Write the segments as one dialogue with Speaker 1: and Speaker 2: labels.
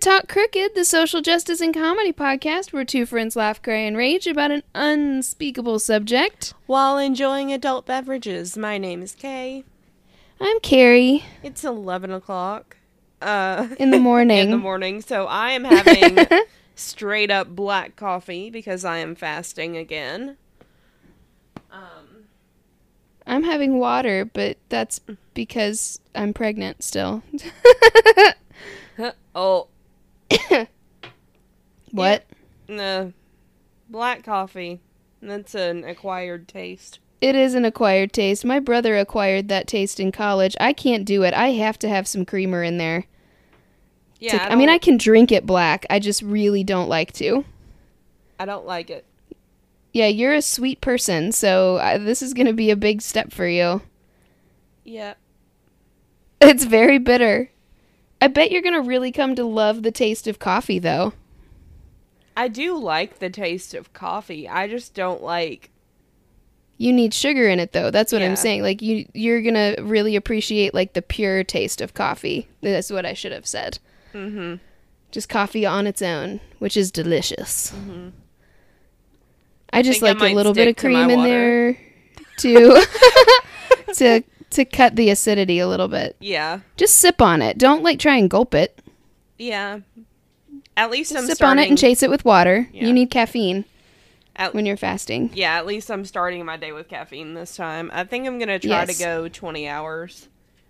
Speaker 1: Talk Crooked, the social justice and comedy podcast where two friends laugh, cry, and rage about an unspeakable subject.
Speaker 2: While enjoying adult beverages, my name is Kay.
Speaker 1: I'm Carrie
Speaker 2: It's 11 o'clock. Uh,
Speaker 1: in the morning.
Speaker 2: in the morning, so I am having straight up black coffee because I am fasting again. Um,
Speaker 1: I'm having water, but that's because I'm pregnant still.
Speaker 2: oh,
Speaker 1: what?
Speaker 2: no. Black coffee. That's an acquired taste.
Speaker 1: It is an acquired taste. My brother acquired that taste in college. I can't do it. I have to have some creamer in there.
Speaker 2: Yeah,
Speaker 1: To-
Speaker 2: I,
Speaker 1: I mean, I can drink it black. I just really don't like to.
Speaker 2: I don't like it.
Speaker 1: Yeah, you're a sweet person, so uh, this is going to be a big step for you.
Speaker 2: Yeah.
Speaker 1: It's very bitter. I bet you're going to really come to love the taste of coffee, though.
Speaker 2: I do like the taste of coffee. I just don't like
Speaker 1: You need sugar in it, though. That's what
Speaker 2: Yeah.
Speaker 1: I'm saying. Like you, you're gonna really appreciate like the pure taste of coffee. That's what I should have said.
Speaker 2: mm-hmm.
Speaker 1: Just coffee on its own, which is delicious. I just
Speaker 2: think I
Speaker 1: like a little bit of
Speaker 2: stick to my
Speaker 1: cream in
Speaker 2: water.
Speaker 1: there to to to cut the acidity a little bit.
Speaker 2: Yeah.
Speaker 1: Just sip on it. Don't like try and gulp it.
Speaker 2: Yeah. At least I'm
Speaker 1: sip
Speaker 2: starting.
Speaker 1: on it and chase it with water.
Speaker 2: Yeah.
Speaker 1: You need caffeine
Speaker 2: at,
Speaker 1: when you're fasting.
Speaker 2: yeah, at least I'm starting my day with caffeine this time. I think I'm gonna try
Speaker 1: Yes.
Speaker 2: to go 20 hours.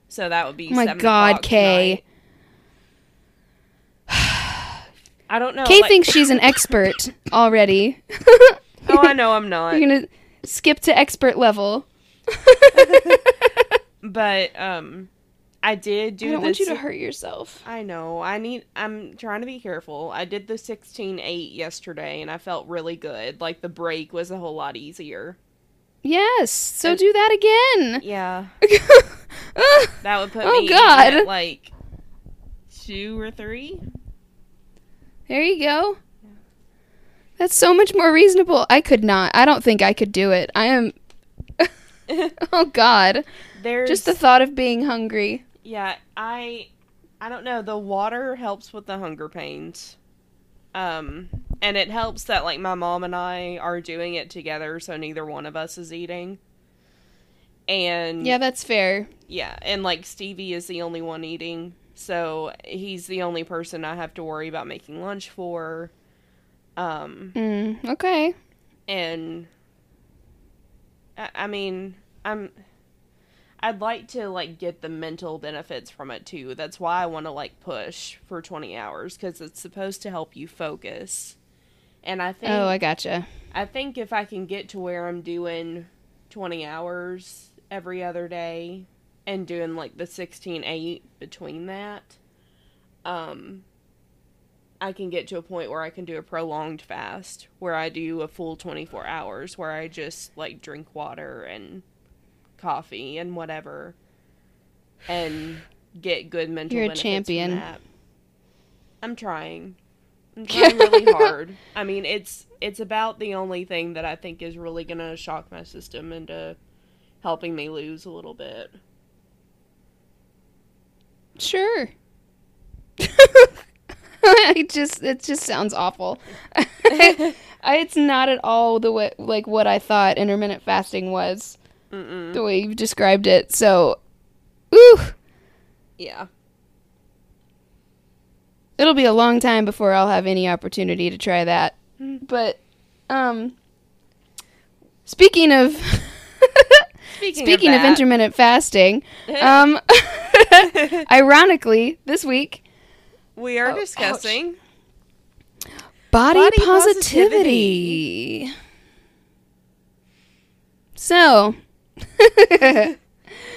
Speaker 2: So that would be.
Speaker 1: Oh my
Speaker 2: 7
Speaker 1: God, Kay.
Speaker 2: I don't know.
Speaker 1: Kay
Speaker 2: like-
Speaker 1: thinks she's an expert already.
Speaker 2: Oh, I know I'm not.
Speaker 1: You're gonna skip to expert level.
Speaker 2: But um, I did do.
Speaker 1: I don't want you to hurt yourself.
Speaker 2: I know. I need. I'm trying to be careful. I did the 16-8 yesterday, and I felt really good. Like the break was a whole lot easier.
Speaker 1: Yes. So
Speaker 2: And-
Speaker 1: do that again.
Speaker 2: Yeah,
Speaker 1: Ah,
Speaker 2: that would put
Speaker 1: Oh,
Speaker 2: me
Speaker 1: God.
Speaker 2: at like two or three.
Speaker 1: there you go. That's so much more reasonable. I could not. I don't think I could do it. I am. oh God.
Speaker 2: There's
Speaker 1: Just the thought of being hungry.
Speaker 2: yeah. I I don't know. The water helps with the hunger pains. Um, and it helps that like my mom and I are doing it together, so neither one of us is eating. And
Speaker 1: Yeah, that's fair.
Speaker 2: Yeah, and like Stevie is the only one eating, so he's the only person I have to worry about making lunch for. Um,
Speaker 1: Mm, okay.
Speaker 2: and I, I mean, I'm I'd like to like get the mental benefits from it too. That's why I want to like push for 20 hours cuz it's supposed to help you focus. And I think
Speaker 1: Oh, I gotcha.
Speaker 2: I think if I can get to where I'm doing 20 hours every other day and doing like the 16 8 between that, um, I can get to a point where I can do a prolonged fast where I do a full 24 hours where I just like drink water and coffee and whatever and get good mental
Speaker 1: You're a champion.
Speaker 2: I'm trying. I'm trying really hard. I mean, it's it's about the only thing that I think is really gonna shock my system into helping me lose a little bit.
Speaker 1: Sure. I just it just sounds awful. I, it's not at all the way like what I thought intermittent fasting was.
Speaker 2: Mm-mm.
Speaker 1: The way you've described it. So, ooh,
Speaker 2: Yeah.
Speaker 1: it'll be a long time before I'll have any opportunity to try that. But um speaking of
Speaker 2: Speaking,
Speaker 1: speaking of,
Speaker 2: that,
Speaker 1: intermittent fasting, um ironically, this week
Speaker 2: we are
Speaker 1: Oh, ouch.
Speaker 2: discussing.
Speaker 1: Body,
Speaker 2: Body
Speaker 1: positivity. So,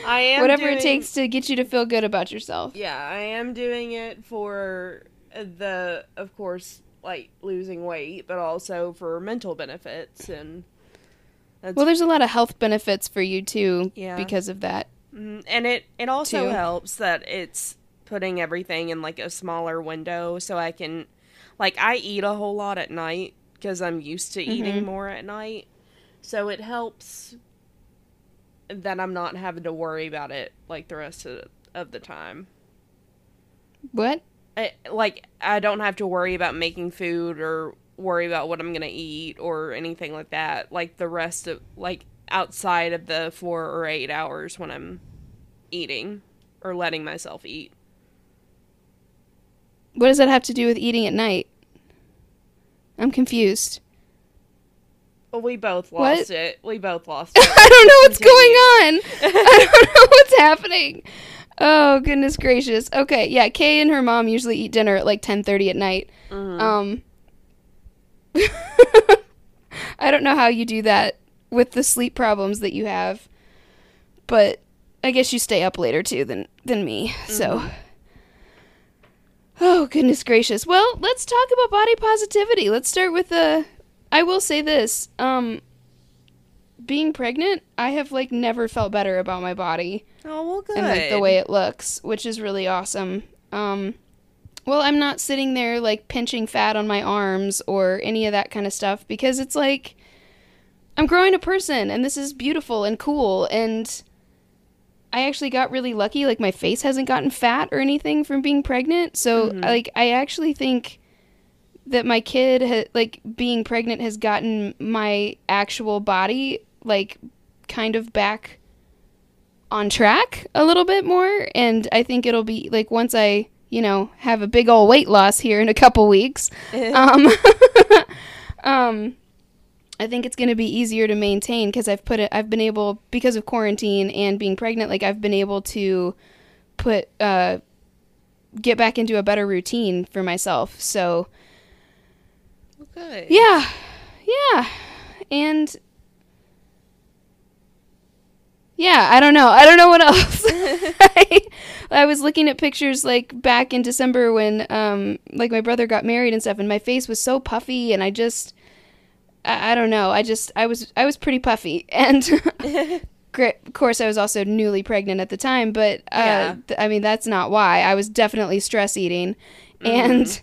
Speaker 2: I am
Speaker 1: whatever
Speaker 2: doing-
Speaker 1: it takes to get you to feel good about yourself.
Speaker 2: Yeah, I am doing it for the, of course, like losing weight, but also for mental benefits and. That's
Speaker 1: Well, there's a lot of health benefits for you too
Speaker 2: Yeah.
Speaker 1: because of that.
Speaker 2: Mhm, and it it also
Speaker 1: too.
Speaker 2: helps that it's putting everything in like a smaller window so I can like I eat a whole lot at night because I'm used to eating
Speaker 1: Mhm.
Speaker 2: more at night. So it helps that I'm not having to worry about it like the rest of of the time.
Speaker 1: What?
Speaker 2: I, like I don't have to worry about making food or worry about what I'm gonna eat or anything like that. Like the rest of like outside of the four or eight hours when I'm eating or letting myself eat.
Speaker 1: What does that have to do with eating at night? I'm confused.
Speaker 2: We both
Speaker 1: What?
Speaker 2: lost it. We both lost it.
Speaker 1: I don't know what's
Speaker 2: Continue.
Speaker 1: going on. I don't know what's happening. Oh goodness gracious. Okay, yeah, Kay and her mom usually eat dinner at like 10:30 at night.
Speaker 2: Mhm.
Speaker 1: Um I don't know how you do that with the sleep problems that you have. But I guess you stay up later too than than me. So Oh goodness gracious. Well, let's talk about body positivity. Let's start with the I will say this. Um being pregnant, I have like never felt better about my body
Speaker 2: oh well, good.
Speaker 1: and like the way it looks, which is really awesome. Um, well, I'm not sitting there like pinching fat on my arms or any of that kind of stuff because it's like I'm growing a person and this is beautiful and cool and I actually got really lucky like my face hasn't gotten fat or anything from being pregnant. So
Speaker 2: Mhm.
Speaker 1: like I actually think that my kid ha- like being pregnant has gotten my actual body like kind of back on track a little bit more. And i think it'll be like once i you know have a big old weight loss here in a couple weeks um um i think it's going to be easier to maintain because i've put it i've been able because of quarantine and being pregnant like i've been able to put uh get back into a better routine for myself. So
Speaker 2: good.
Speaker 1: yeah yeah. And yeah i don't know. I don't know what else. I, I was looking at pictures like back in december when um like my brother got married and stuff and my face was so puffy and i just i, I don't know. I just i was i was pretty puffy. And Of course, I was also newly pregnant at the time, but uh,
Speaker 2: Yeah.
Speaker 1: th- I mean that's not why. I was definitely stress eating, and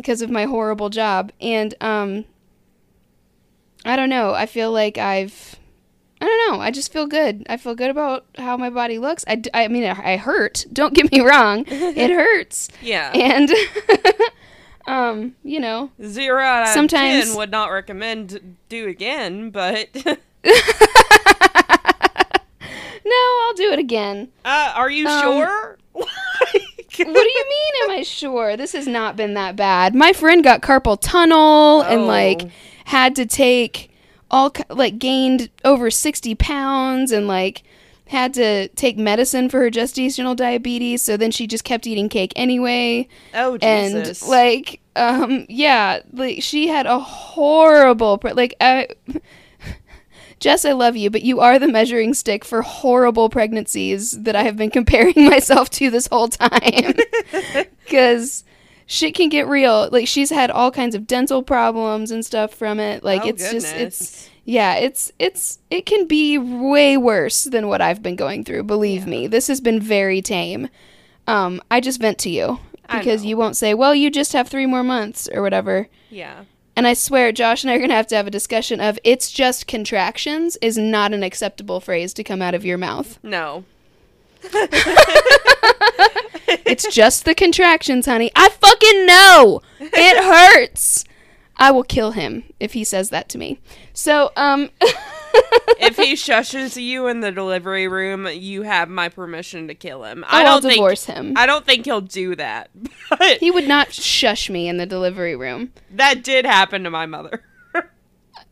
Speaker 1: because of my horrible job, and um, I don't know. I feel like I've, I don't know. I just feel good. I feel good about how my body looks. I, I mean, I I hurt. Don't get me wrong. it hurts,
Speaker 2: yeah.
Speaker 1: and um, you know,
Speaker 2: Zero out of
Speaker 1: Sometimes-
Speaker 2: ten would not recommend do again, but
Speaker 1: no, I'll do it again.
Speaker 2: uh, are you
Speaker 1: Um,
Speaker 2: sure?
Speaker 1: What do you mean? Am I sure? This has not been that bad. My friend got carpal tunnel and
Speaker 2: Oh.
Speaker 1: like had to take all like gained over sixty pounds and like had to take medicine for her gestational diabetes. So then she just kept eating cake anyway.
Speaker 2: oh
Speaker 1: And like, um, yeah, like she had a horrible pre- like. I, Jess, I love you, but you are the measuring stick for horrible pregnancies that I have been comparing myself to this whole time. Because shit can get real. Like she's had all kinds of dental problems and stuff from it. Like
Speaker 2: Oh,
Speaker 1: it's just it's yeah, it's it's it can be way worse than what I've been going through. Believe me, this has been very tame. Um, I just vent to you because you won't say, "Well, you just have three more months" or whatever.
Speaker 2: yeah.
Speaker 1: And I swear, Josh and I are gonna have to have a discussion of "it's just contractions" is not an acceptable phrase to come out of your mouth.
Speaker 2: No.
Speaker 1: It's just the contractions, honey. I fucking know. It hurts. I will kill him if he says that to me. So, um
Speaker 2: if he shushes you in the delivery room, you have my permission to kill him.
Speaker 1: I
Speaker 2: I don't think
Speaker 1: divorce him.
Speaker 2: I don't think he'll do that. But
Speaker 1: He would not shush me in the delivery room.
Speaker 2: that did happen to my mother.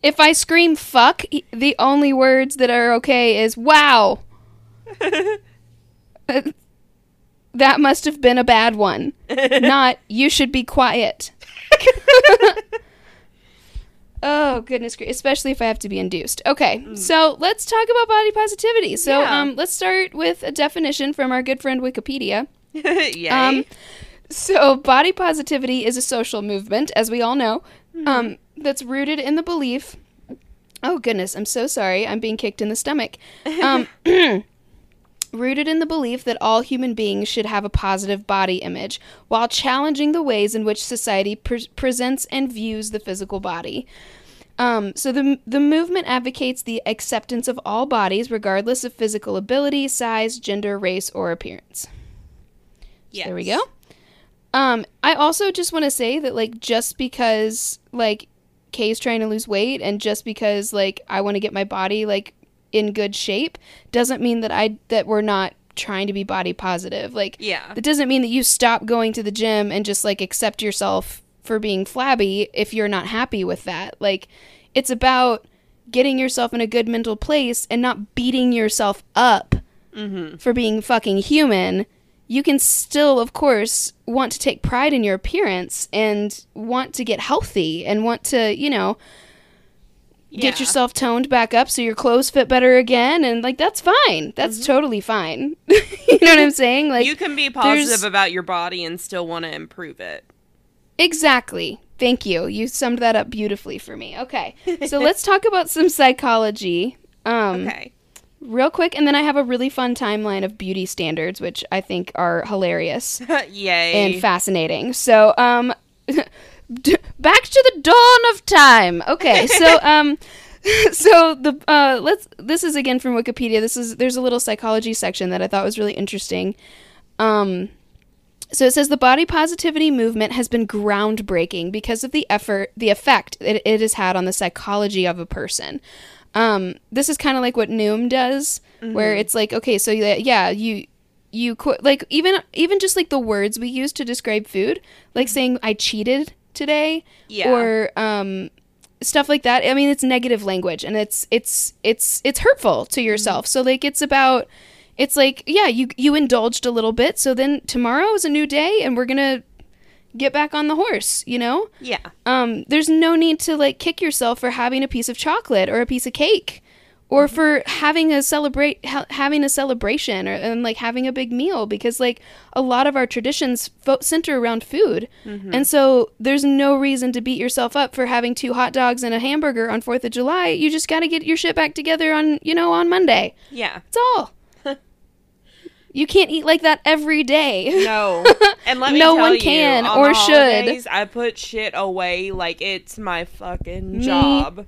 Speaker 1: If I scream fuck, he- the only words that are okay is wow. That must have been a bad one. Not you should be quiet. Oh, goodness gracious. Especially if I have to be induced. Okay, so let's talk about body positivity. So
Speaker 2: Yeah.
Speaker 1: um, let's start with a definition from our good friend Wikipedia.
Speaker 2: Yay.
Speaker 1: Um, so, body positivity is a social movement, as we all know, um, that's rooted in the belief. Oh, goodness, I'm so sorry. I'm being kicked in the stomach. Um, rooted in the belief that all human beings should have a positive body image while challenging the ways in which society pre- presents and views the physical body. Um, so the the movement advocates the acceptance of all bodies, regardless of physical ability, size, gender, race, or appearance. So there we go. Um, I also just want to say that like just because like Kay's trying to lose weight and just because like I want to get my body like in good shape doesn't mean that I that we're not trying to be body positive. Like
Speaker 2: Yeah.
Speaker 1: that doesn't mean that you stop going to the gym and just like accept yourself for being flabby if you're not happy with that. Like it's about getting yourself in a good mental place and not beating yourself up mm-hmm. for being fucking human. You can still, of course, want to take pride in your appearance and want to get healthy and want to, you know, get
Speaker 2: Yeah.
Speaker 1: yourself toned back up so your clothes fit better again and like that's fine. That's totally fine. you know what I'm saying? Like
Speaker 2: you can be positive
Speaker 1: there's-
Speaker 2: about your body and still want to improve it.
Speaker 1: Exactly. Thank you. You summed that up beautifully for me. Okay. So let's talk about some psychology. Um
Speaker 2: Okay.
Speaker 1: real quick and then I have a really fun timeline of beauty standards which I think are hilarious
Speaker 2: Yay.
Speaker 1: and fascinating. So, um d- back to the dawn of time. Okay. So, um so the uh let's this is again from Wikipedia. This is there's a little psychology section that I thought was really interesting. Um so it says the body positivity movement has been groundbreaking because of the effort, the effect it, it has had on the psychology of a person. Um, this is kind of like what Noom does, where it's like, okay, so yeah, yeah, you you qu- like even even just like the words we use to describe food, like saying I cheated today,
Speaker 2: Yeah.
Speaker 1: or um, stuff like that. I mean, it's negative language, and it's it's it's it's hurtful to yourself. So like, it's about it's like yeah, you you indulged a little bit, so then tomorrow is a new day, and we're gonna get back on the horse. You know,
Speaker 2: yeah.
Speaker 1: um, there's no need to like kick yourself for having a piece of chocolate or a piece of cake. Or for having a celebrate ha- having a celebration or and like having a big meal because like a lot of our traditions fo- center around food, mm-hmm. and so there's no reason to beat yourself up for having two hot dogs and a hamburger on Fourth of July. You just got to get your shit back together on you know on Monday.
Speaker 2: Yeah.
Speaker 1: it's all. you can't eat like that every day.
Speaker 2: No. And let me
Speaker 1: No
Speaker 2: tell
Speaker 1: one
Speaker 2: you,
Speaker 1: can
Speaker 2: on
Speaker 1: or should.
Speaker 2: I put shit away like it's my fucking
Speaker 1: Me
Speaker 2: job.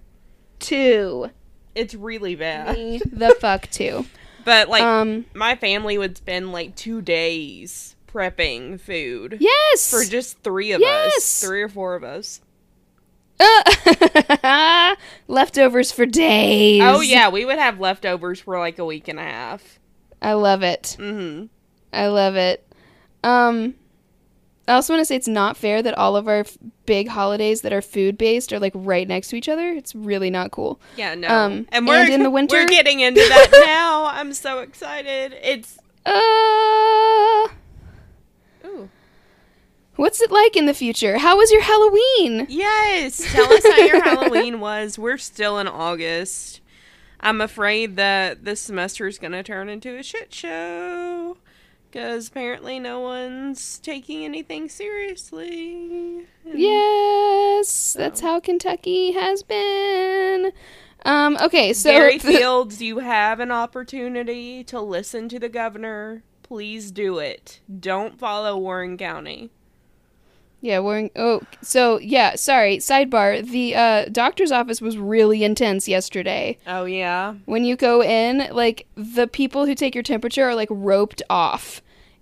Speaker 1: Two.
Speaker 2: It's really bad.
Speaker 1: Me the fuck too.
Speaker 2: But like
Speaker 1: Um.
Speaker 2: my family would spend like 2 days prepping food
Speaker 1: Yes.
Speaker 2: for just 3 of
Speaker 1: Yes.
Speaker 2: us, 3 or 4 of us.
Speaker 1: Uh, leftovers for days.
Speaker 2: Oh yeah, we would have leftovers for like a week and a half.
Speaker 1: I love it.
Speaker 2: Mhm.
Speaker 1: I love it. Um, I also want to say it's not fair that all of our f- big holidays that are food based are like right next to each other. It's really not cool.
Speaker 2: Yeah, no.
Speaker 1: Um,
Speaker 2: and we're
Speaker 1: and in the winter-
Speaker 2: we're getting into that now. I'm so excited. It's
Speaker 1: Uh,
Speaker 2: ooh.
Speaker 1: what's it like in the future? How was your Halloween?
Speaker 2: Yes. Tell us how your Halloween was. We're still in August. I'm afraid that this semester is going to turn into a shit show. Because apparently no one's taking anything seriously.
Speaker 1: Yes, that's how Kentucky has been. Um, okay, so
Speaker 2: Gary Fields, you have an opportunity to listen to the governor. Please do it. Don't follow Warren County.
Speaker 1: Yeah, we're oh, so yeah. Sorry. Sidebar: the uh, doctor's office was really intense yesterday.
Speaker 2: Oh, yeah.
Speaker 1: When you go in, like the people who take your temperature are like roped off,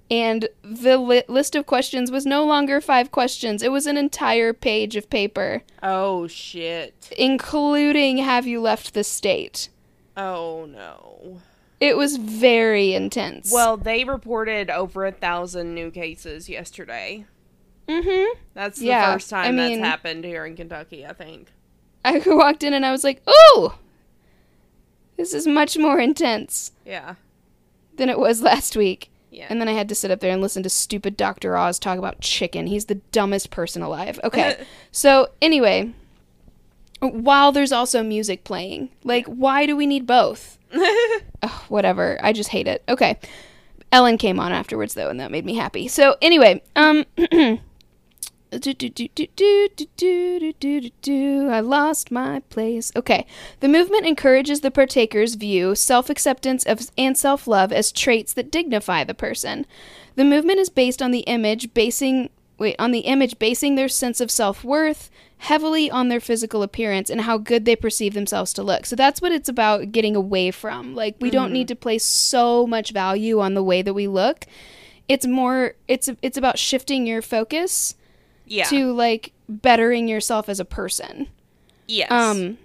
Speaker 1: and the li- list of questions was no longer five questions. It was an entire page of paper,
Speaker 2: Oh, shit.
Speaker 1: including "Have you left the state?"
Speaker 2: Oh, no.
Speaker 1: It was very intense.
Speaker 2: Well, they reported over a thousand new cases yesterday.
Speaker 1: Mm-hmm.
Speaker 2: That's the
Speaker 1: Yeah,
Speaker 2: first
Speaker 1: I
Speaker 2: time
Speaker 1: mean-
Speaker 2: that's happened here in Kentucky, I think.
Speaker 1: I walked in and I was like, "Ooh, this is much more intense."
Speaker 2: Yeah.
Speaker 1: than it was last week.
Speaker 2: Yeah.
Speaker 1: And then I had to sit up there and listen to stupid Dr. Oz talk about chicken. He's the dumbest person alive. Okay. so, anyway, while there's also music playing, like, why do we need both? Ugh, whatever. I just hate it. Okay. Ellen came on afterwards, though, and that made me happy. So, anyway, um. Do, do, do, do, do, do, do, do, do, do, do. I lost my place. Okay. The movement encourages the partaker's view self acceptance of and self love as traits that dignify the person. The movement is based on the image basing wait, on the image basing their sense of self worth heavily on their physical appearance and how good they perceive themselves to look. So that's what it's about getting away from. Like we don't mm-hmm. need to place so much value on the way that we look it's more it's it's about shifting your focus
Speaker 2: Yeah.
Speaker 1: to like bettering yourself as a person.
Speaker 2: yes.
Speaker 1: Um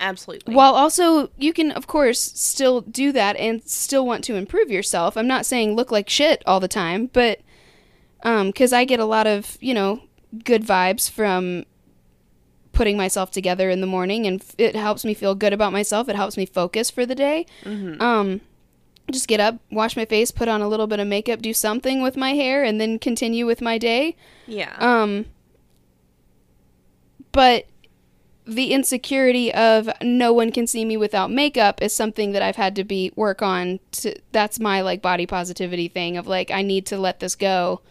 Speaker 2: absolutely.
Speaker 1: while also you can of course still do that and still want to improve yourself. I'm not saying look like shit all the time, but um cuz I get a lot of, you know, good vibes from putting myself together in the morning and f- it helps me feel good about myself. It helps me focus for the day.
Speaker 2: Mhm.
Speaker 1: Um just get up, wash my face, put on a little bit of makeup, do something with my hair and then continue with my day.
Speaker 2: yeah.
Speaker 1: Um, but the insecurity of no one can see me without makeup is something that I've had to be work on. To that's my like body positivity thing of like I need to let this go.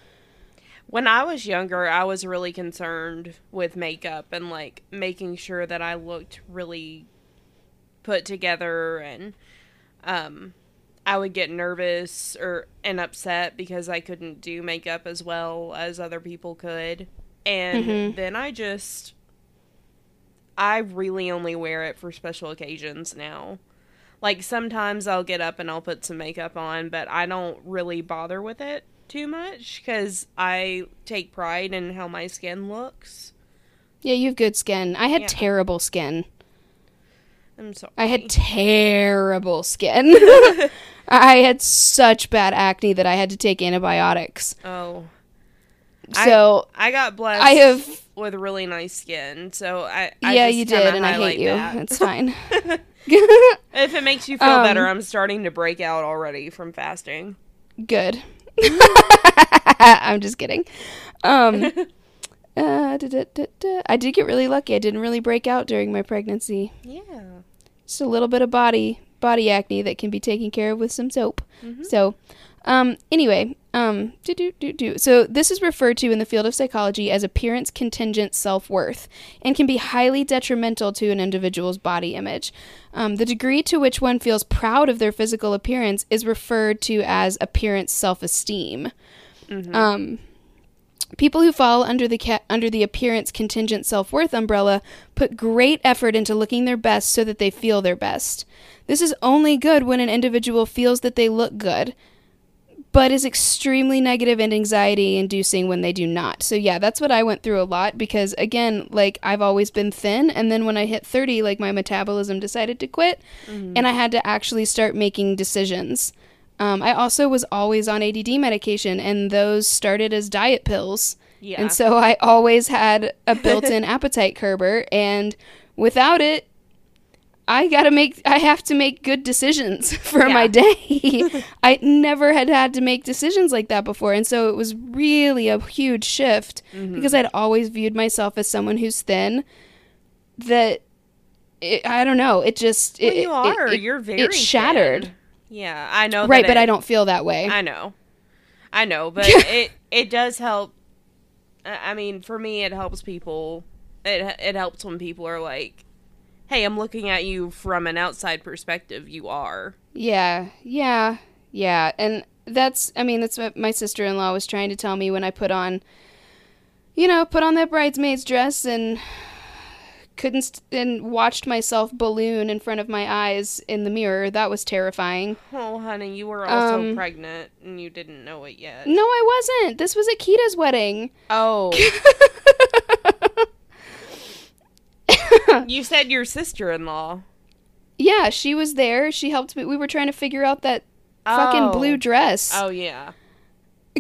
Speaker 2: When I was younger, I was really concerned with makeup and like making sure that I looked really put together and um I would get nervous or and upset because I couldn't do makeup as well as other people could. And
Speaker 1: Mhm.
Speaker 2: then I just I really only wear it for special occasions now. Like sometimes I'll get up and I'll put some makeup on, but I don't really bother with it too much cuz I take pride in how my skin looks.
Speaker 1: Yeah, you have good skin. I had
Speaker 2: Yeah.
Speaker 1: terrible skin.
Speaker 2: I'm sorry.
Speaker 1: I had terrible skin. I had such bad acne that I had to take antibiotics.
Speaker 2: Oh.
Speaker 1: So
Speaker 2: I got blessed
Speaker 1: I have
Speaker 2: with really nice skin, so I, I
Speaker 1: yeah, you did, and I hate you.
Speaker 2: that.
Speaker 1: It's fine.
Speaker 2: if it makes you feel
Speaker 1: Um,
Speaker 2: better, I'm starting to break out already from fasting.
Speaker 1: Good. I'm just kidding. Um, uh, da, da, da. I did get really lucky. I didn't really break out during my pregnancy.
Speaker 2: Yeah.
Speaker 1: Just a little bit of body body acne that can be taken care of with some soap.
Speaker 2: Mhm.
Speaker 1: So, um, anyway, um, do, do, do, do. So this is referred to in the field of psychology as appearance contingent self worth, and can be highly detrimental to an individual's body image. Um, the degree to which one feels proud of their physical appearance is referred to as appearance self esteem.
Speaker 2: Mhm.
Speaker 1: Um, people who fall under the ca- under the appearance contingent self worth umbrella put great effort into looking their best so that they feel their best. This is only good when an individual feels that they look good, but is extremely negative and anxiety inducing when they do not. So yeah, that's what I went through a lot because again, like I've always been thin and then when I hit 30, like my metabolism decided to quit
Speaker 2: Mhm.
Speaker 1: and I had to actually start making decisions. Um, I also was always on ADD medication, and those started as diet pills.
Speaker 2: yeah.
Speaker 1: And so I always had a built in appetite curber, and without it, I gotta make, I have to make good decisions for my day. I never had had to make decisions like that before. And so it was really a huge shift
Speaker 2: Mhm.
Speaker 1: because I'd always viewed myself as someone who's thin that. It, I don't know. It just
Speaker 2: Well,
Speaker 1: it,
Speaker 2: you are.
Speaker 1: it-
Speaker 2: You're very
Speaker 1: it shattered.
Speaker 2: thin. Yeah, I know.
Speaker 1: right, but
Speaker 2: it-
Speaker 1: I don't feel that way.
Speaker 2: I know, I know, but it it does help. I I mean, for me, it helps people. It it helps when people are like, "Hey, I'm looking at you from an outside perspective. You are."
Speaker 1: Yeah, yeah, yeah. And that's, I mean, that's what my sister in law was trying to tell me when I put on, you know, put on that bridesmaid's dress and couldn't, st- and watched myself balloon in front of my eyes in the mirror. That was terrifying.
Speaker 2: Oh, honey, you were also
Speaker 1: Um,
Speaker 2: pregnant and you didn't know it yet.
Speaker 1: No, I wasn't. This was Akita's wedding.
Speaker 2: Oh, you said your sister-in-law.
Speaker 1: yeah, she was there. She helped me. We were trying to figure out that fucking
Speaker 2: Oh.
Speaker 1: blue dress.
Speaker 2: Oh yeah.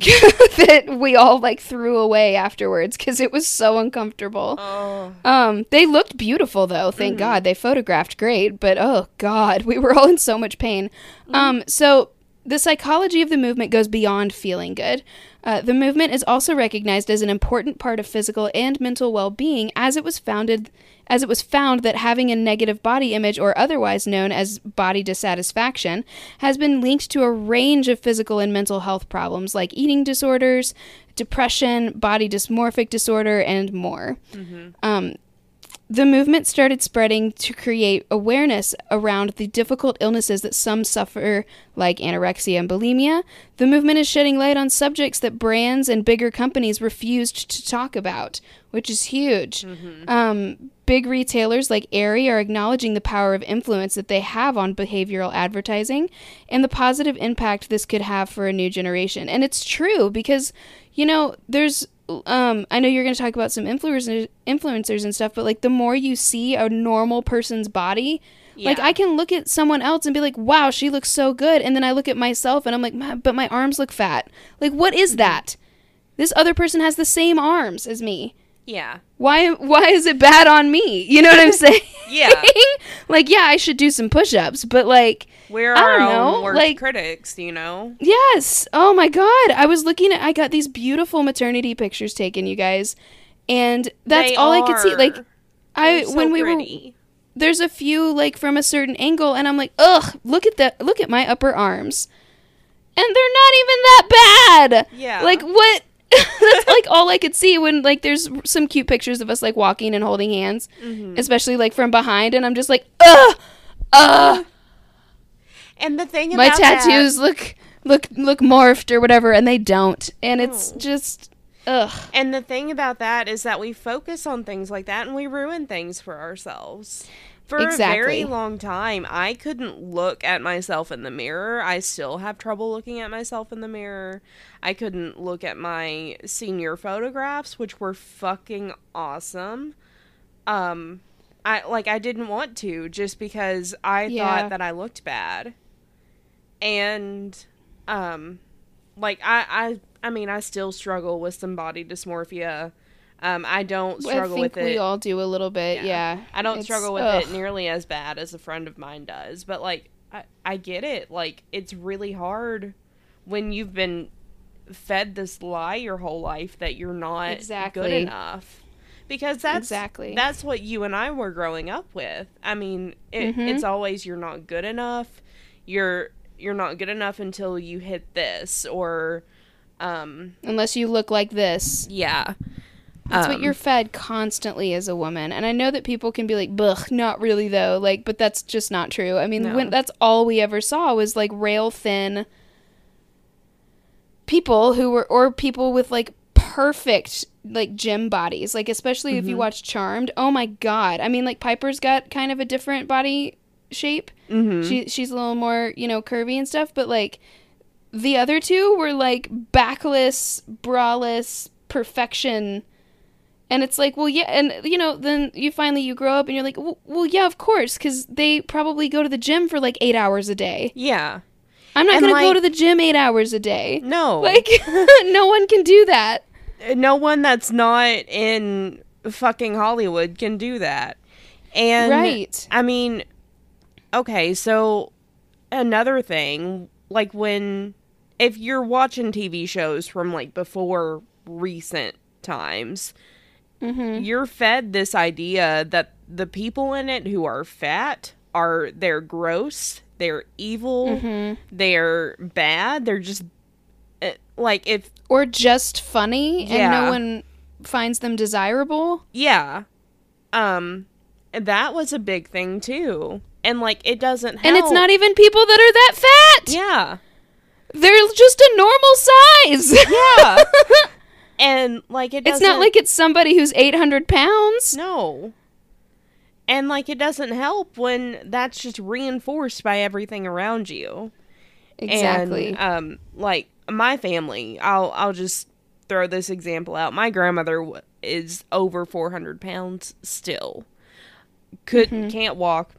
Speaker 1: that we all like threw away afterwards because it was so uncomfortable.
Speaker 2: Oh.
Speaker 1: Um, they looked beautiful though, thank
Speaker 2: Mhm.
Speaker 1: God. They photographed great, but oh God, we were all in so much pain. Um, so the psychology of the movement goes beyond feeling good. Uh, the movement is also recognized as an important part of physical and mental well-being, as it was founded, as it was found that having a negative body image, or otherwise known as body dissatisfaction, has been linked to a range of physical and mental health problems like eating disorders, depression, body dysmorphic disorder, and more.
Speaker 2: Mhm.
Speaker 1: Um, the movement started spreading to create awareness around the difficult illnesses that some suffer, like anorexia and bulimia. The movement is shedding light on subjects that brands and bigger companies refused to talk about, which is huge. Um, big retailers like Aerie are acknowledging the power of influence that they have on behavioral advertising and the positive impact this could have for a new generation. And it's true because, you know, there's um, I know you're going to talk about some influencers, influencers and stuff, but like the more you see a normal person's body, like I can look at someone else and be like, "Wow, she looks so good," and then I look at myself and I'm like, "Man, "But my arms look fat." Like, what is that? This other person has the same arms as me.
Speaker 2: Yeah.
Speaker 1: Why? Why is it bad on me? You know what I'm saying?
Speaker 2: Yeah.
Speaker 1: like, yeah, I should do some push-ups, but like,
Speaker 2: We're
Speaker 1: I
Speaker 2: our own
Speaker 1: know,
Speaker 2: worst
Speaker 1: like-
Speaker 2: critics, you know?
Speaker 1: Yes. Oh my god. I was looking at I got these beautiful maternity pictures taken, you guys. And that's
Speaker 2: They
Speaker 1: all I could see. Like
Speaker 2: are.
Speaker 1: I
Speaker 2: so
Speaker 1: when we were there's a few like from a certain angle and I'm like, "Ugh, look at that. Look at my upper arms." And they're not even that bad.
Speaker 2: Yeah.
Speaker 1: Like what that's like all I could see when like there's some cute pictures of us like walking and holding hands,
Speaker 2: Mm-hmm.
Speaker 1: especially like from behind and I'm just like, "Ugh. Ugh."
Speaker 2: And the thing
Speaker 1: my
Speaker 2: about that-
Speaker 1: tattoos look look look morphed or whatever and they don't and it's just ugh
Speaker 2: And the thing about that is that we focus on things like that and we ruin things for ourselves. For a very long time, I couldn't look at myself in the mirror. I still have trouble looking at myself in the mirror. I couldn't look at my senior photographs, which were fucking awesome. Um I like I didn't want to just because I
Speaker 1: Yeah.
Speaker 2: thought that I looked bad. And um like I I I mean I still struggle with some body dysmorphia. Um I don't
Speaker 1: i
Speaker 2: struggle
Speaker 1: think
Speaker 2: with it.
Speaker 1: we all do a little bit
Speaker 2: Yeah.
Speaker 1: yeah,
Speaker 2: I don't
Speaker 1: It's-
Speaker 2: struggle with
Speaker 1: ugh.
Speaker 2: it nearly as bad as a friend of mine does, but like I, I get it. Like it's really hard when you've been fed this lie your whole life that you're not
Speaker 1: exactly.
Speaker 2: good enough. Because that's
Speaker 1: Exactly.
Speaker 2: that's what you and I were growing up with. I mean, it,
Speaker 1: Mhm.
Speaker 2: it's always you're not good enough. You're you're not good enough until you hit this or um
Speaker 1: unless you look like this
Speaker 2: yeah.
Speaker 1: That's what
Speaker 2: Um,
Speaker 1: you're fed constantly as a woman and i know that people can be like "Ugh, not really though like but that's just not true i mean
Speaker 2: No.
Speaker 1: when that's all we ever saw was like rail thin people who were or people with like perfect like gym bodies like especially if you
Speaker 2: Mm-hmm.
Speaker 1: watch charmed oh my god i mean like piper's got kind of a different body shape
Speaker 2: mhm.
Speaker 1: she she's a little more you know curvy and stuff but like the other two were like backless braless perfection and it's like well yeah and you know then you finally you grow up and you're like well, well yeah of course because they probably go to the gym for like eight hours a day
Speaker 2: yeah.
Speaker 1: i'm not
Speaker 2: And,
Speaker 1: gonna go to the gym eight hours a day
Speaker 2: No.
Speaker 1: like no one can do that
Speaker 2: no one that's not in fucking Hollywood can do that. And
Speaker 1: Right.
Speaker 2: I mean, okay, so another thing, like when if you're watching TV shows from like before recent times,
Speaker 1: mm-hmm.
Speaker 2: you're fed this idea that the people in it who are fat are they're gross, they're evil,
Speaker 1: Mm-hmm.
Speaker 2: they're bad, they're just uh, like if
Speaker 1: or just funny and no one finds them desirable
Speaker 2: Yeah. Um that was a big thing too. And like it doesn't help.
Speaker 1: and it's not even people that are that fat
Speaker 2: Yeah.
Speaker 1: They're just a normal size.
Speaker 2: Yeah. and like it
Speaker 1: it's not like it's somebody who's 800 pounds.
Speaker 2: No. And like it doesn't help when that's just reinforced by everything around you.
Speaker 1: Exactly.
Speaker 2: And, um like my family, I'll I'll just throw this example out. My grandmother w- is over 400 pounds still. Could
Speaker 1: Mm-hmm.
Speaker 2: can't walk,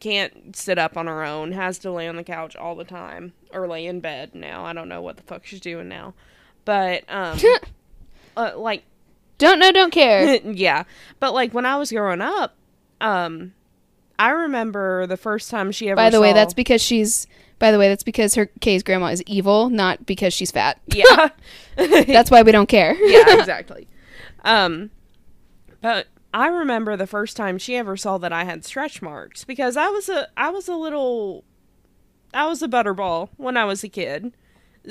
Speaker 2: can't sit up on her own, has to lay on the couch all the time or lay in bed now. I don't know what the fuck she's doing now. But um uh, like
Speaker 1: don't know, don't care.
Speaker 2: yeah. But like when I was growing up, um I remember the first time she ever
Speaker 1: By the way, that's because she's. By the way, that's because her Kay's grandma is evil, not because she's fat.
Speaker 2: Yeah.
Speaker 1: That's why we don't care.
Speaker 2: yeah, exactly. Um, but I remember the first time she ever saw that I had stretch marks because I was a I was a little I was a butterball when I was a kid.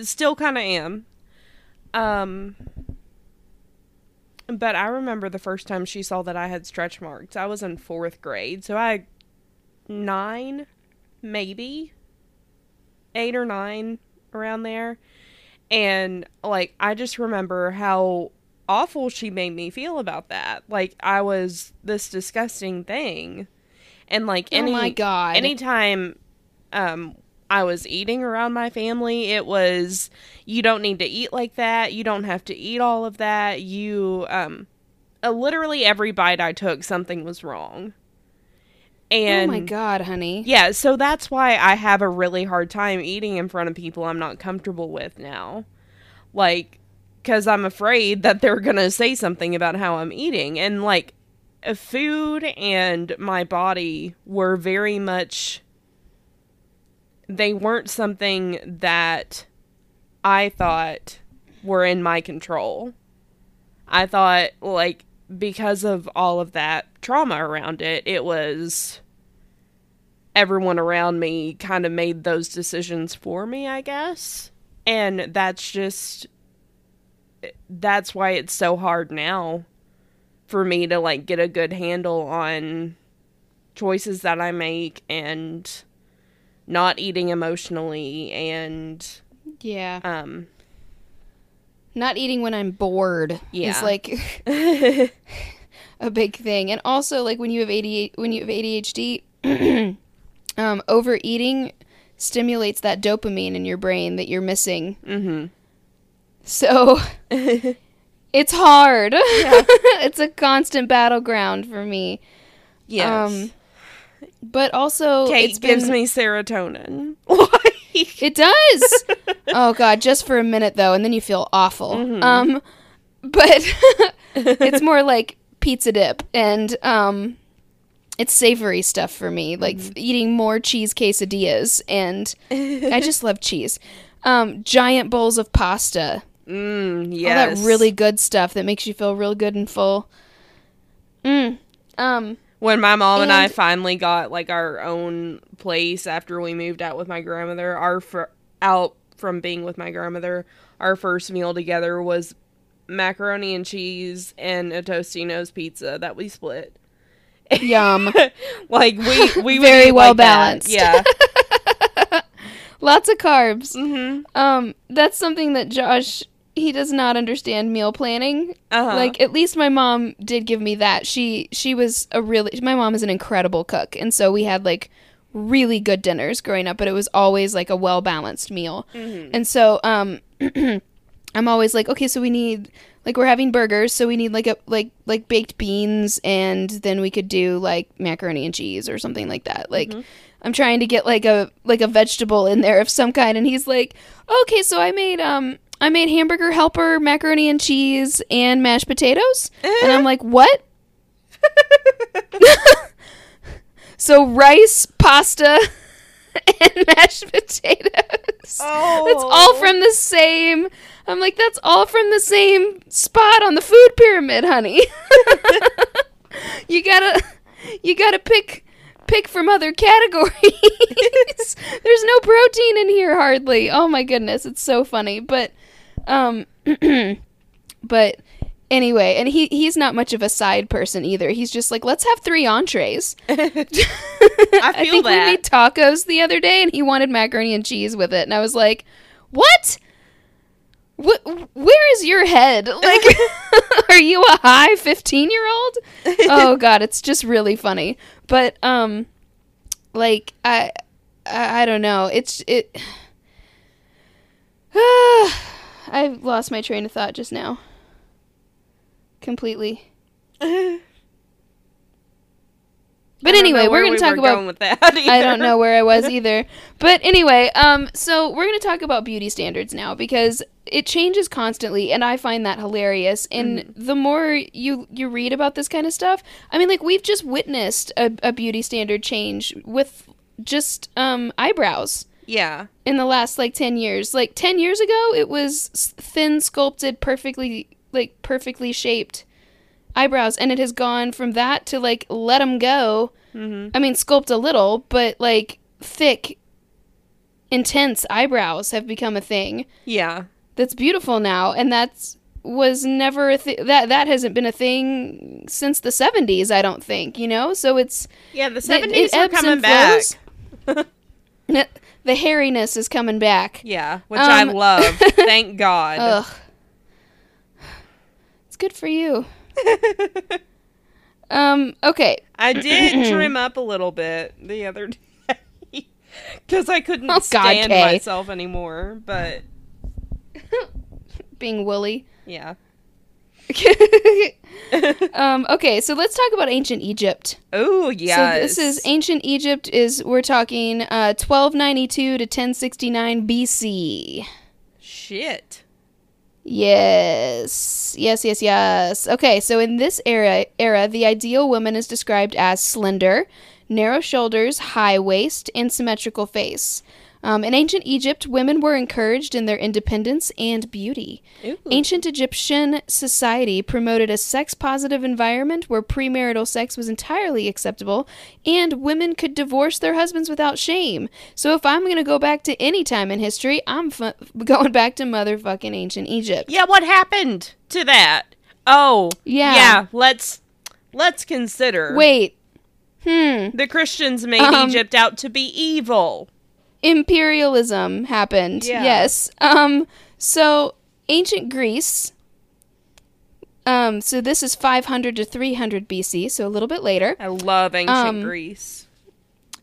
Speaker 2: Still kind of am. Um But I remember the first time she saw that I had stretch marks. I was in fourth grade, so I nine, maybe eight or nine around there. And like I just remember how awful she made me feel about that. Like I was this disgusting thing. And like any
Speaker 1: oh my god.
Speaker 2: anytime um I was eating around my family, it was you don't need to eat like that. You don't have to eat all of that. You um uh, literally every bite I took something was wrong. And
Speaker 1: oh my god, honey.
Speaker 2: yeah, so that's why I have a really hard time eating in front of people I'm not comfortable with now. Like, because I'm afraid that they're going to say something about how I'm eating. And, like, uh, food and my body were very much. They weren't something that I thought were in my control. I thought, like, because of all of that trauma around it, it was everyone around me kind of made those decisions for me, I guess. And that's just that's why it's so hard now for me to like get a good handle on choices that I make and not eating emotionally and
Speaker 1: Yeah.
Speaker 2: um
Speaker 1: Not eating when I'm bored
Speaker 2: Yeah.
Speaker 1: is like a big thing. And also like when you have ADHD, when you have ADHD, um, overeating stimulates that dopamine in your brain that you're missing.
Speaker 2: mhm.
Speaker 1: So it's hard. it's a constant battleground for me.
Speaker 2: Yes.
Speaker 1: Um, But also
Speaker 2: Kate
Speaker 1: it's
Speaker 2: gives
Speaker 1: been-
Speaker 2: me serotonin.
Speaker 1: It does. oh god, just for a minute though, and then you feel awful.
Speaker 2: Mhm.
Speaker 1: Um, but it's more like pizza dip and um, it's savory stuff for me, like f- eating more cheese quesadillas, and I just love cheese. Um, giant bowls of pasta,
Speaker 2: mm,
Speaker 1: all that really good stuff that makes you feel real good and full. Mm. Um.
Speaker 2: When my mom and, I finally got like our own place after we moved out with my grandmother, our fir- out from being with my grandmother, our first meal together was macaroni and cheese and a Totino's pizza that we split.
Speaker 1: Yum.
Speaker 2: like we we
Speaker 1: Very well
Speaker 2: like that.
Speaker 1: balanced.
Speaker 2: Yeah.
Speaker 1: Lots of carbs.
Speaker 2: hmm
Speaker 1: Um, that's something that Josh he does not understand meal planning.
Speaker 2: Uh-huh.
Speaker 1: Like at least my mom did give me that. She she was a really my mom is an incredible cook, and so we had like really good dinners growing up, but it was always like a well balanced meal.
Speaker 2: Mhm.
Speaker 1: And so um, I'm always like, okay, so we need like we're having burgers, so we need like a like like baked beans, and then we could do like macaroni and cheese or something like that. Like I'm trying to get like a like a vegetable in there of some kind, and he's like, okay, so I made um I made hamburger helper, macaroni and cheese, and mashed potatoes, and I'm eh? like, what? so rice, pasta, and mashed potatoes.
Speaker 2: Oh.
Speaker 1: That's all oh. from the same. I'm like, that's all from the same spot on the food pyramid, honey. you gotta, you gotta pick, pick from other categories. There's no protein in here hardly. Oh my goodness, it's so funny. But, um, but anyway, and he he's not much of a side person either. He's just like, let's have three entrees.
Speaker 2: I
Speaker 1: I think
Speaker 2: that.
Speaker 1: we made tacos the other day, and he wanted macaroni and cheese with it, and I was like, "What? What? Where is your head? Like, are you a high fifteen-year-old? Oh God, it's just really funny. But um, like I, I, I don't know. It's it. I've lost my train of thought just now. Completely. But anyway, we're going
Speaker 2: we
Speaker 1: to talk
Speaker 2: were
Speaker 1: about
Speaker 2: going with that.
Speaker 1: I don't know where I was either. But anyway, um, so we're going to talk about beauty standards now because it changes constantly, and I find that hilarious. And
Speaker 2: Mm-hmm.
Speaker 1: the more you you read about this kind of stuff, I mean, like we've just witnessed a, a beauty standard change with just um eyebrows
Speaker 2: Yeah.
Speaker 1: in the last like 10 years. Like 10 years ago, it was thin, sculpted, perfectly like perfectly shaped eyebrows and it has gone from that to like let them go.
Speaker 2: Mm-hmm.
Speaker 1: I mean, sculpt a little, but like thick intense eyebrows have become a thing
Speaker 2: Yeah.
Speaker 1: that's beautiful now and that's was never a th- that that hasn't been a thing since the 70s, I don't think, you know? So it's
Speaker 2: Yeah, the
Speaker 1: it
Speaker 2: seventies are coming back.
Speaker 1: the hairiness is coming back.
Speaker 2: Yeah, which I
Speaker 1: Um,
Speaker 2: love. Thank God.
Speaker 1: Ugh. It's good for you. Um okay.
Speaker 2: I did trim up a little bit the other day because I couldn't
Speaker 1: Oh,
Speaker 2: stand
Speaker 1: Kay.
Speaker 2: myself anymore. But
Speaker 1: Being woolly.
Speaker 2: yeah.
Speaker 1: um okay, so let's talk about ancient Egypt.
Speaker 2: Oh yeah.
Speaker 1: So this is ancient Egypt is we're talking uh 1292 to 1069 BC.
Speaker 2: shit.
Speaker 1: Yes. Yes, yes, yes. Okay, so in this era era, the ideal woman is described as slender, narrow shoulders, high waist, and symmetrical face. Um, in ancient Egypt, women were encouraged in their independence and beauty.
Speaker 2: Ooh.
Speaker 1: Ancient Egyptian society promoted a sex positive environment where premarital sex was entirely acceptable and women could divorce their husbands without shame. So if I'm going to go back to any time in history, I'm fu- going back to motherfucking ancient Egypt.
Speaker 2: Yeah, what happened to that? Oh,
Speaker 1: Yeah.
Speaker 2: Yeah, let's let's consider.
Speaker 1: Wait. Hmm.
Speaker 2: The Christians made
Speaker 1: Um,
Speaker 2: Egypt out to be evil.
Speaker 1: Imperialism happened.
Speaker 2: Yeah.
Speaker 1: Yes. Um so ancient Greece um so this is 500 to 300 BC, so a little bit later.
Speaker 2: I love ancient
Speaker 1: Um,
Speaker 2: Greece.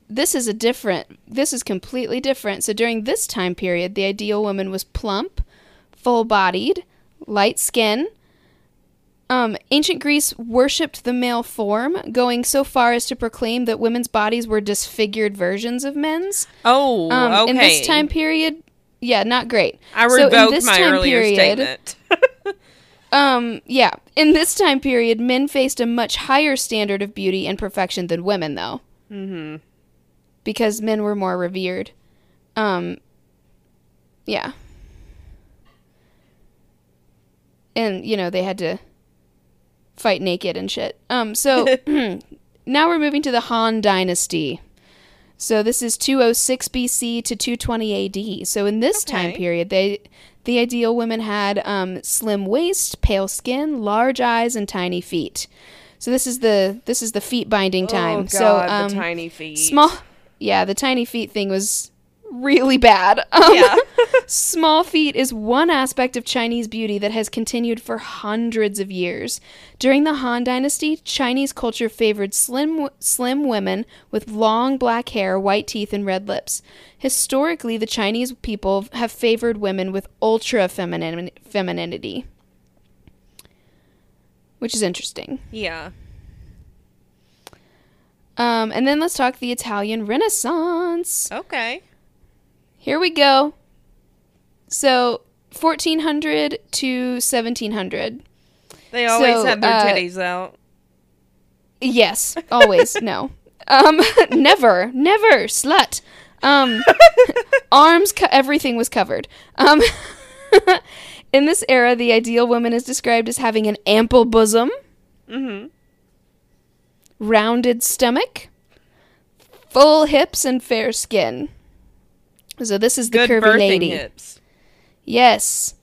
Speaker 1: this is a different this is completely different so during this time period the ideal woman was plump full-bodied light skin um, ancient greece worshipped the male form going so far as to proclaim that women's bodies were disfigured versions of men's
Speaker 2: Oh,
Speaker 1: um,
Speaker 2: okay.
Speaker 1: in this time period yeah not great
Speaker 2: I
Speaker 1: So in this
Speaker 2: my
Speaker 1: time
Speaker 2: earlier
Speaker 1: period-
Speaker 2: statement.
Speaker 1: um yeah in this time period men faced a much higher standard of beauty and perfection than women though
Speaker 2: mm-hmm.
Speaker 1: because men were more revered. Um, yeah. And, you know, they had to fight naked and shit. Um, so now we're moving to the Han Dynasty. So this is 206 BC to 220 AD. So in this time period, they the ideal women had um, slim waist, pale skin, large eyes, and tiny feet. So this is the this is the feet binding time.
Speaker 2: Oh God,
Speaker 1: so um,
Speaker 2: the tiny feet.
Speaker 1: small yeah the tiny feet thing was really bad um,
Speaker 2: Yeah.
Speaker 1: small feet is one aspect of chinese beauty that has continued for hundreds of years during the han dynasty chinese culture favored slim slim women with long black hair white teeth and red lips historically the chinese people have favored women with ultra feminin- femininity which is interesting
Speaker 2: yeah.
Speaker 1: um, and then let's talk the Italian Renaissance.
Speaker 2: Okay.
Speaker 1: Here we go. So, 1400 to 1700.
Speaker 2: They always
Speaker 1: So,
Speaker 2: had their
Speaker 1: uh,
Speaker 2: titties out.
Speaker 1: Yes, always. no. Um, never, never, slut. Um, arms, co- everything was covered. Um, in this era, the ideal woman is described as having an ample bosom,
Speaker 2: Mm-hmm.
Speaker 1: rounded stomach, full hips, and fair skin. So this is the
Speaker 2: Good
Speaker 1: curvy lady.
Speaker 2: hips.
Speaker 1: Yes.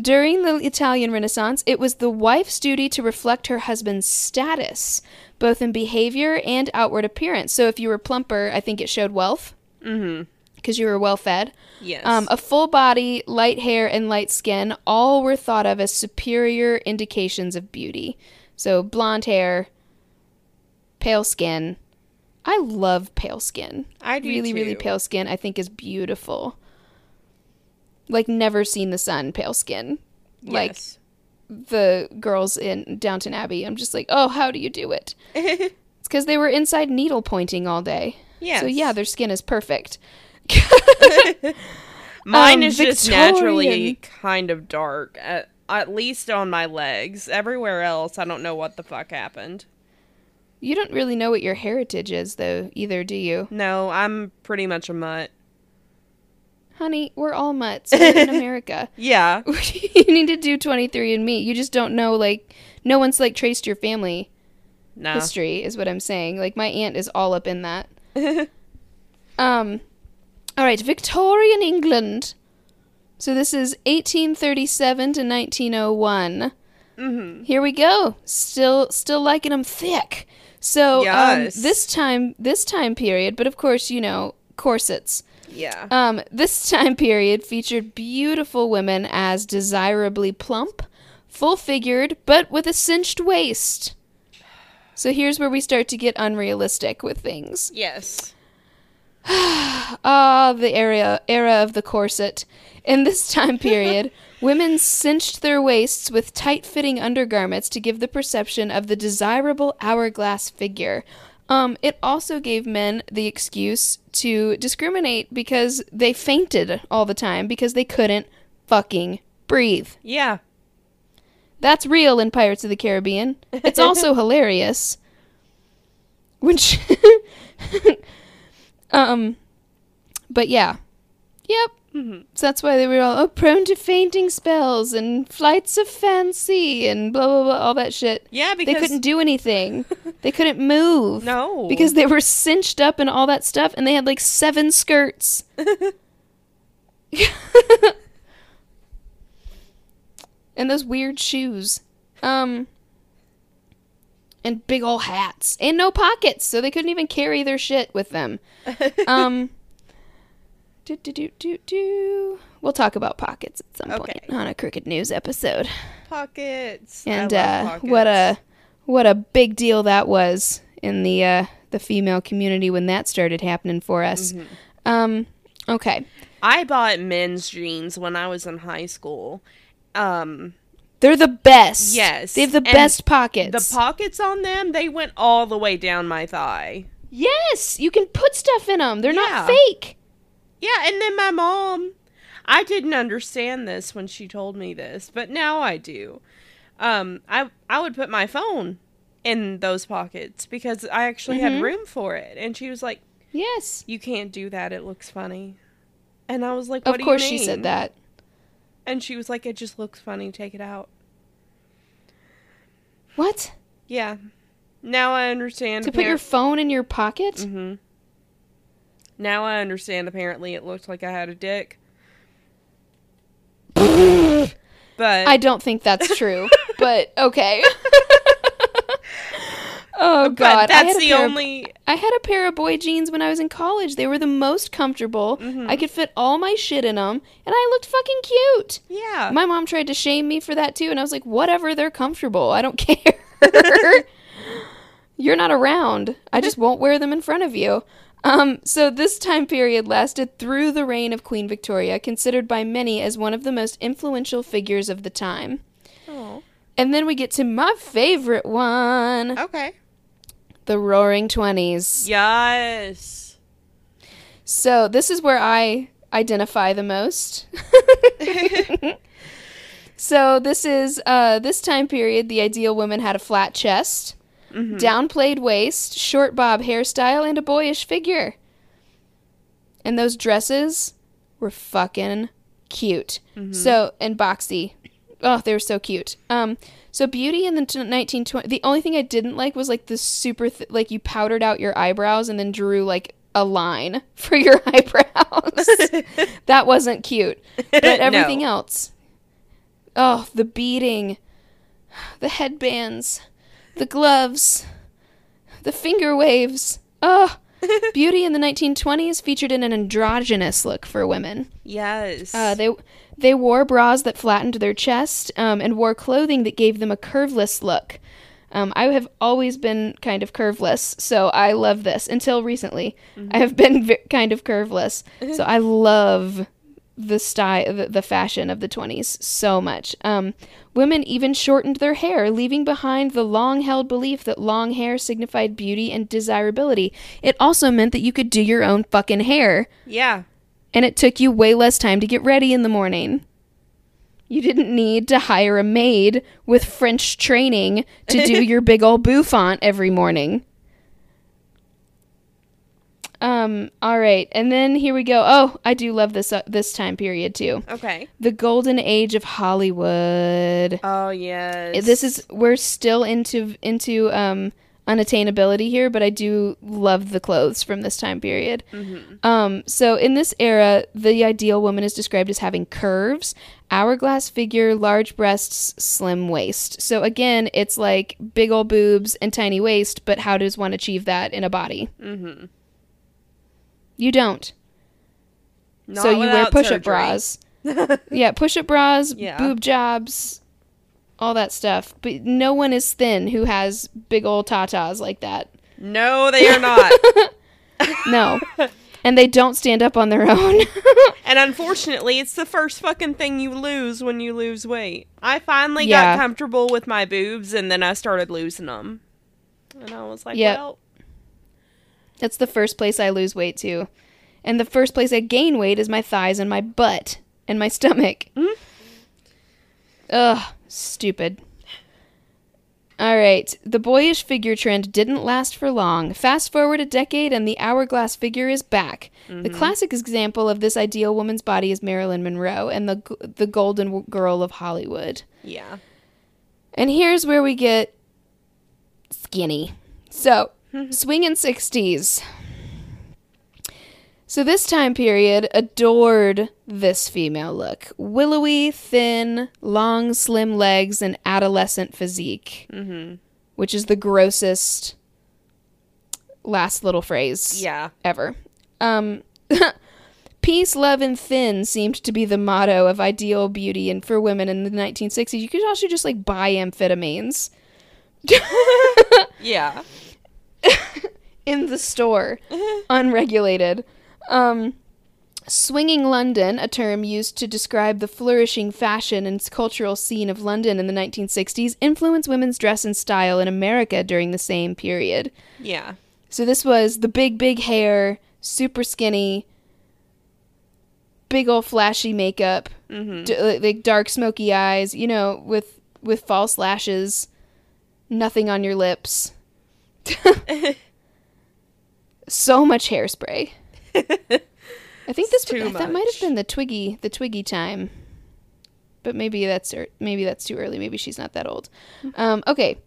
Speaker 1: During the Italian Renaissance, it was the wife's duty to reflect her husband's status, both in behavior and outward appearance. So if you were plumper, I think it showed wealth
Speaker 2: Mm-hmm.
Speaker 1: because you were well fed.
Speaker 2: Yes.
Speaker 1: Um, a full body, light hair, and light skin all were thought of as superior indications of beauty. So blonde hair, pale skin. I love pale skin.
Speaker 2: I do
Speaker 1: really, really pale skin. I think is beautiful. Like never seen the sun, pale skin. Like
Speaker 2: Yes.
Speaker 1: the girls in Downton Abbey. I'm just like, oh, how do you do it? It's because they were inside needle pointing all day.
Speaker 2: yes.
Speaker 1: So yeah, their skin is perfect.
Speaker 2: Mine
Speaker 1: um,
Speaker 2: is just naturally kind of dark. At, at least on my legs. Everywhere else, I don't know what the fuck happened.
Speaker 1: You don't really know what your heritage is, though, either, do you?
Speaker 2: No, I'm pretty much a mutt.
Speaker 1: Honey, we're all mutts. We live in America.
Speaker 2: Yeah.
Speaker 1: you need to do 23 and me. You just don't know, like, no one's, like, traced your family
Speaker 2: No.
Speaker 1: history, is what I'm saying. Like, my aunt is all up in that. Um, all right, Victorian England. So this is 1837 to 1901.
Speaker 2: Mm-hmm.
Speaker 1: Here we go. Still, still liking them thick. So
Speaker 2: Yes.
Speaker 1: um, this time, this time period, but of course, you know, corsets.
Speaker 2: Yeah.
Speaker 1: Um, this time period featured beautiful women as desirably plump, full figured, but with a cinched waist. So here's where we start to get unrealistic with things.
Speaker 2: yes.
Speaker 1: Ah, the era era of the corset. In this time period, women cinched their waists with tight-fitting undergarments to give the perception of the desirable hourglass figure. Um, it also gave men the excuse to discriminate because they fainted all the time because they couldn't fucking breathe.
Speaker 2: Yeah.
Speaker 1: That's real in Pirates of the Caribbean. It's also hilarious. Which um but yeah. Yep.
Speaker 2: Mhm.
Speaker 1: So that's why they were all oh, prone to fainting spells and flights of fancy and blah blah blah all that shit.
Speaker 2: Yeah, because
Speaker 1: They couldn't do anything. they couldn't move.
Speaker 2: No.
Speaker 1: Because they were cinched up and all that stuff and they had like seven skirts. and those weird shoes. Um and big old hats and no pockets, so they couldn't even carry their shit with them. Um do do do do do. We'll talk about pockets at some
Speaker 2: Okay.
Speaker 1: point on a Crooked News episode.
Speaker 2: pockets.
Speaker 1: And uh
Speaker 2: love
Speaker 1: what a what a big deal that was in the uh the female community when that started happening for us.
Speaker 2: Mm-hmm.
Speaker 1: Um okay.
Speaker 2: I bought men's jeans when I was in high school. Um
Speaker 1: They're the best.
Speaker 2: Yes,
Speaker 1: They have the
Speaker 2: and
Speaker 1: best pockets.
Speaker 2: the pockets on them, they went all the way down my thigh.
Speaker 1: yes, you can put stuff in them. They're
Speaker 2: Yeah.
Speaker 1: not fake.
Speaker 2: Yeah, and then my mom, I didn't understand this when she told me this, but now I do. Um, I I would put my phone in those pockets because I actually
Speaker 1: Mhm.
Speaker 2: had room for it, and she was like,
Speaker 1: Yes.
Speaker 2: "You can't do that. It looks funny." And I was like,
Speaker 1: Of
Speaker 2: "What do
Speaker 1: course she said that.
Speaker 2: and she was like, "It just looks funny. Take it out."
Speaker 1: What?
Speaker 2: Yeah. Now I understand.
Speaker 1: To put your phone in your pocket?
Speaker 2: Mm-hmm. Now I understand. Apparently, it looked like I had a dick. but
Speaker 1: I don't think that's true. but okay. oh god. I
Speaker 2: that's the
Speaker 1: pair of-
Speaker 2: only.
Speaker 1: I had a pair of boy jeans when I was in college. They were the most comfortable.
Speaker 2: Mhm.
Speaker 1: I could fit all my shit in them, and I looked fucking cute.
Speaker 2: Yeah.
Speaker 1: My mom tried to shame me for that too, and I was like, whatever, they're comfortable. I don't care. You're not around. I just won't wear them in front of you. Um, so this time period lasted through the reign of Queen Victoria, considered by many as one of the most influential figures of the time.
Speaker 2: oh.
Speaker 1: And then we get to my favorite one,
Speaker 2: Okay.
Speaker 1: the Roaring Twenties.
Speaker 2: Yes.
Speaker 1: So this is where I identify the most. so this is uh, this time period. The ideal woman had a flat chest,
Speaker 2: Mhm.
Speaker 1: downplayed waist, short bob hairstyle, and a boyish figure. And those dresses were fucking cute. So and boxy. Oh, they were so cute. Um, so beauty in the t- 1920. The only thing I didn't like was like the super th- like you powdered out your eyebrows and then drew like a line for your eyebrows. that wasn't cute. But everything
Speaker 2: No.
Speaker 1: else. Oh, the beading, the headbands, the gloves, the finger waves. Oh, beauty in the 1920s featured in an androgynous look for women.
Speaker 2: Yes.
Speaker 1: Uh, they they wore bras that flattened their chest um, and wore clothing that gave them a curveless look. Um, I have always been kind of curveless, so I love this. Until recently, I have been v- kind of curveless, so I love the style, the, the fashion of the 20s so much. Um, women even shortened their hair, leaving behind the long held belief that long hair signified beauty and desirability. It also meant that you could do your own fucking hair
Speaker 2: yeah.
Speaker 1: and it took you way less time to get ready in the morning. You didn't need to hire a maid with French training to do your big old bouffant every morning. Um, all right, and then here we go. Oh, I do love this uh, this time period too.
Speaker 2: Okay.
Speaker 1: The golden age of Hollywood.
Speaker 2: Oh yes.
Speaker 1: This is we're still into into um unattainability here, but I do love the clothes from this time period. Um, so in this era, the ideal woman is described as having curves, hourglass figure, large breasts, slim waist. So again, it's like big old boobs and tiny waist, but how does one achieve that in a body?
Speaker 2: Mm-hmm.
Speaker 1: You don't.
Speaker 2: Not
Speaker 1: so you wear push-up
Speaker 2: surgery.
Speaker 1: bras. yeah, push-up bras,
Speaker 2: Yeah.
Speaker 1: boob jobs, all that stuff. But no one is thin who has big old tatas like that.
Speaker 2: No, they are not.
Speaker 1: No. and they don't stand up on their own.
Speaker 2: and unfortunately, it's the first fucking thing you lose when you lose weight. I finally
Speaker 1: Yeah.
Speaker 2: got comfortable with my boobs, and then I started losing them. And I was like,
Speaker 1: Yep.
Speaker 2: well,
Speaker 1: That's the first place I lose weight to. And the first place I gain weight is my thighs and my butt and my stomach.
Speaker 2: Mhm.
Speaker 1: Ugh, stupid. All right, the boyish figure trend didn't last for long. Fast forward a decade and the hourglass figure is back. The classic example of this ideal woman's body is Marilyn Monroe and the the golden girl of Hollywood.
Speaker 2: yeah.
Speaker 1: And here's where we get skinny. So, swinging 60s. So, this time period adored this female look willowy, thin, long, slim legs, and adolescent physique,
Speaker 2: Mm-hmm.
Speaker 1: which is the grossest last little phrase
Speaker 2: Yeah.
Speaker 1: ever. Um, peace, love, and thin seemed to be the motto of ideal beauty, and for women in the 1960s, you could also just like buy amphetamines
Speaker 2: Yeah.
Speaker 1: in the store, unregulated. Um, swinging London, a term used to describe the flourishing fashion and cultural scene of London in the 1960s, influenced women's dress and style in America during the same period.
Speaker 2: Yeah.
Speaker 1: So this was the big, big hair, super skinny, big old flashy makeup,
Speaker 2: Mm-hmm.
Speaker 1: d- like dark smoky eyes, you know, with with false lashes, nothing on your lips. so much hairspray. I think this
Speaker 2: Too
Speaker 1: that might have been the Twiggy the Twiggy time. But maybe that's ear- maybe that's too early. Maybe she's not that old. Um, okay.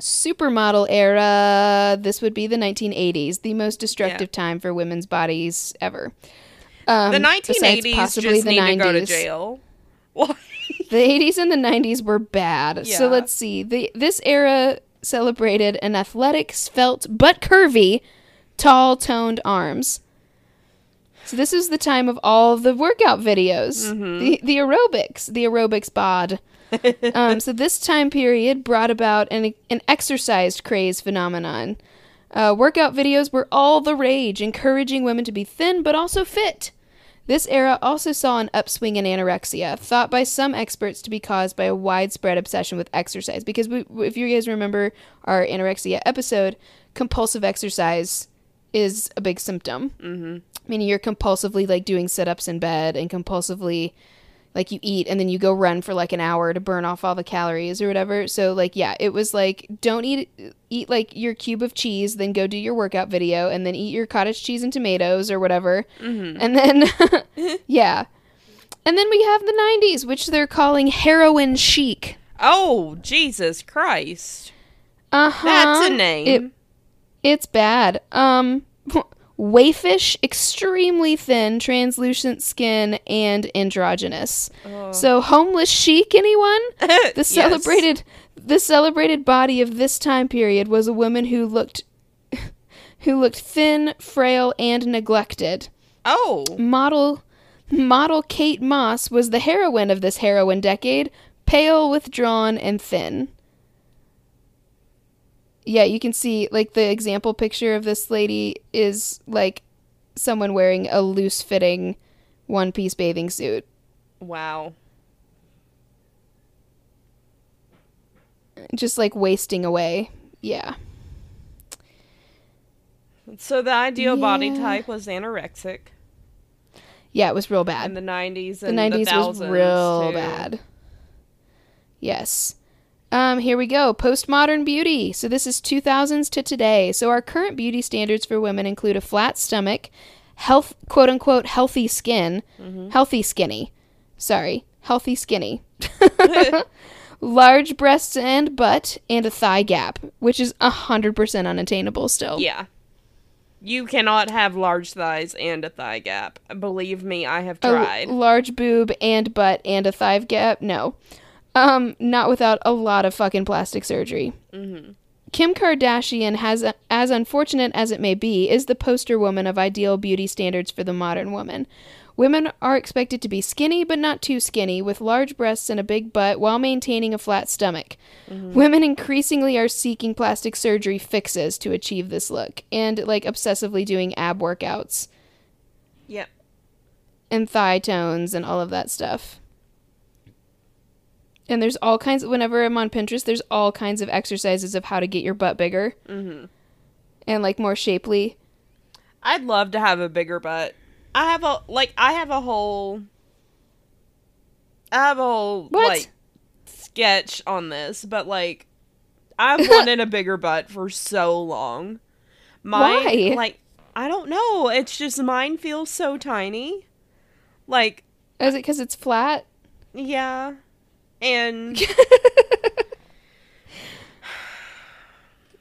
Speaker 1: Supermodel era. This would be the 1980s, the most destructive time for women's bodies ever. Um,
Speaker 2: the 1980s
Speaker 1: possibly
Speaker 2: just
Speaker 1: the
Speaker 2: need to go to
Speaker 1: 90s.
Speaker 2: jail.
Speaker 1: The 80s and the 90s were bad. So let's see. The this era celebrated an athletic, svelte but curvy, tall, toned arms. So this is the time of all the workout videos,
Speaker 2: Mm-hmm.
Speaker 1: the the aerobics, the aerobics bod. um, so this time period brought about an an exercised craze phenomenon. Uh, workout videos were all the rage, encouraging women to be thin but also fit. This era also saw an upswing in anorexia, thought by some experts to be caused by a widespread obsession with exercise. Because we, if you guys remember our anorexia episode, compulsive exercise is a big symptom.
Speaker 2: Mm-hmm.
Speaker 1: Meaning you're compulsively like doing sit ups in bed and compulsively like you eat and then you go run for like an hour to burn off all the calories or whatever. So like yeah, it was like don't eat eat like your cube of cheese, then go do your workout video and then eat your cottage cheese and tomatoes or whatever.
Speaker 2: Mm-hmm.
Speaker 1: And then yeah. And then we have the 90s, which they're calling heroin chic.
Speaker 2: Oh, Jesus Christ.
Speaker 1: Uh-huh.
Speaker 2: That's a name.
Speaker 1: It, it's bad. Um wayfish, extremely thin, translucent skin, and androgynous.
Speaker 2: Oh.
Speaker 1: So homeless chic, anyone? The
Speaker 2: Yes.
Speaker 1: celebrated the celebrated body of this time period was a woman who looked who looked thin, frail, and neglected.
Speaker 2: Oh.
Speaker 1: Model model Kate Moss was the heroine of this heroin decade, pale, withdrawn, and thin. Yeah, you can see like the example picture of this lady is like someone wearing a loose fitting one piece bathing suit.
Speaker 2: Wow.
Speaker 1: Just like wasting away. Yeah.
Speaker 2: So the ideal body type was anorexic
Speaker 1: Yeah, it was real bad.
Speaker 2: in the 90s
Speaker 1: The
Speaker 2: and the,
Speaker 1: 90s was real
Speaker 2: too.
Speaker 1: bad. Yes. Um, here we go. Postmodern beauty. So this is 2000s to today. So our current beauty standards for women include a flat stomach, health, quote unquote, healthy skin,
Speaker 2: Mm-hmm.
Speaker 1: healthy skinny. Sorry, healthy skinny. large breasts and butt, and a thigh gap, which is 100% unattainable still.
Speaker 2: Yeah. You cannot have large thighs and a thigh gap. Believe me, I have
Speaker 1: A
Speaker 2: tried.
Speaker 1: large boob and butt and a thigh gap? No. Um, not without a lot of fucking plastic surgery.
Speaker 2: Mm-hmm.
Speaker 1: Kim Kardashian has, as unfortunate as it may be, is the poster woman of ideal beauty standards for the modern woman. Women are expected to be skinny, but not too skinny, with large breasts and a big butt while maintaining a flat stomach. Women increasingly are seeking plastic surgery fixes to achieve this look, and like obsessively doing ab workouts
Speaker 2: Yep.
Speaker 1: and thigh tones and all of that stuff. And there's all kinds whenever I'm on Pinterest, there's all kinds of exercises of how to get your butt bigger
Speaker 2: hmm
Speaker 1: and like more shapely.
Speaker 2: I'd love to have a bigger butt. I have a like I have a whole I have a whole
Speaker 1: What?
Speaker 2: like sketch on this, but like I've wanted a bigger butt for so long. My
Speaker 1: Why?
Speaker 2: like I don't know, it's just mine feels so tiny. Like
Speaker 1: Is it because it's flat?
Speaker 2: yeah. And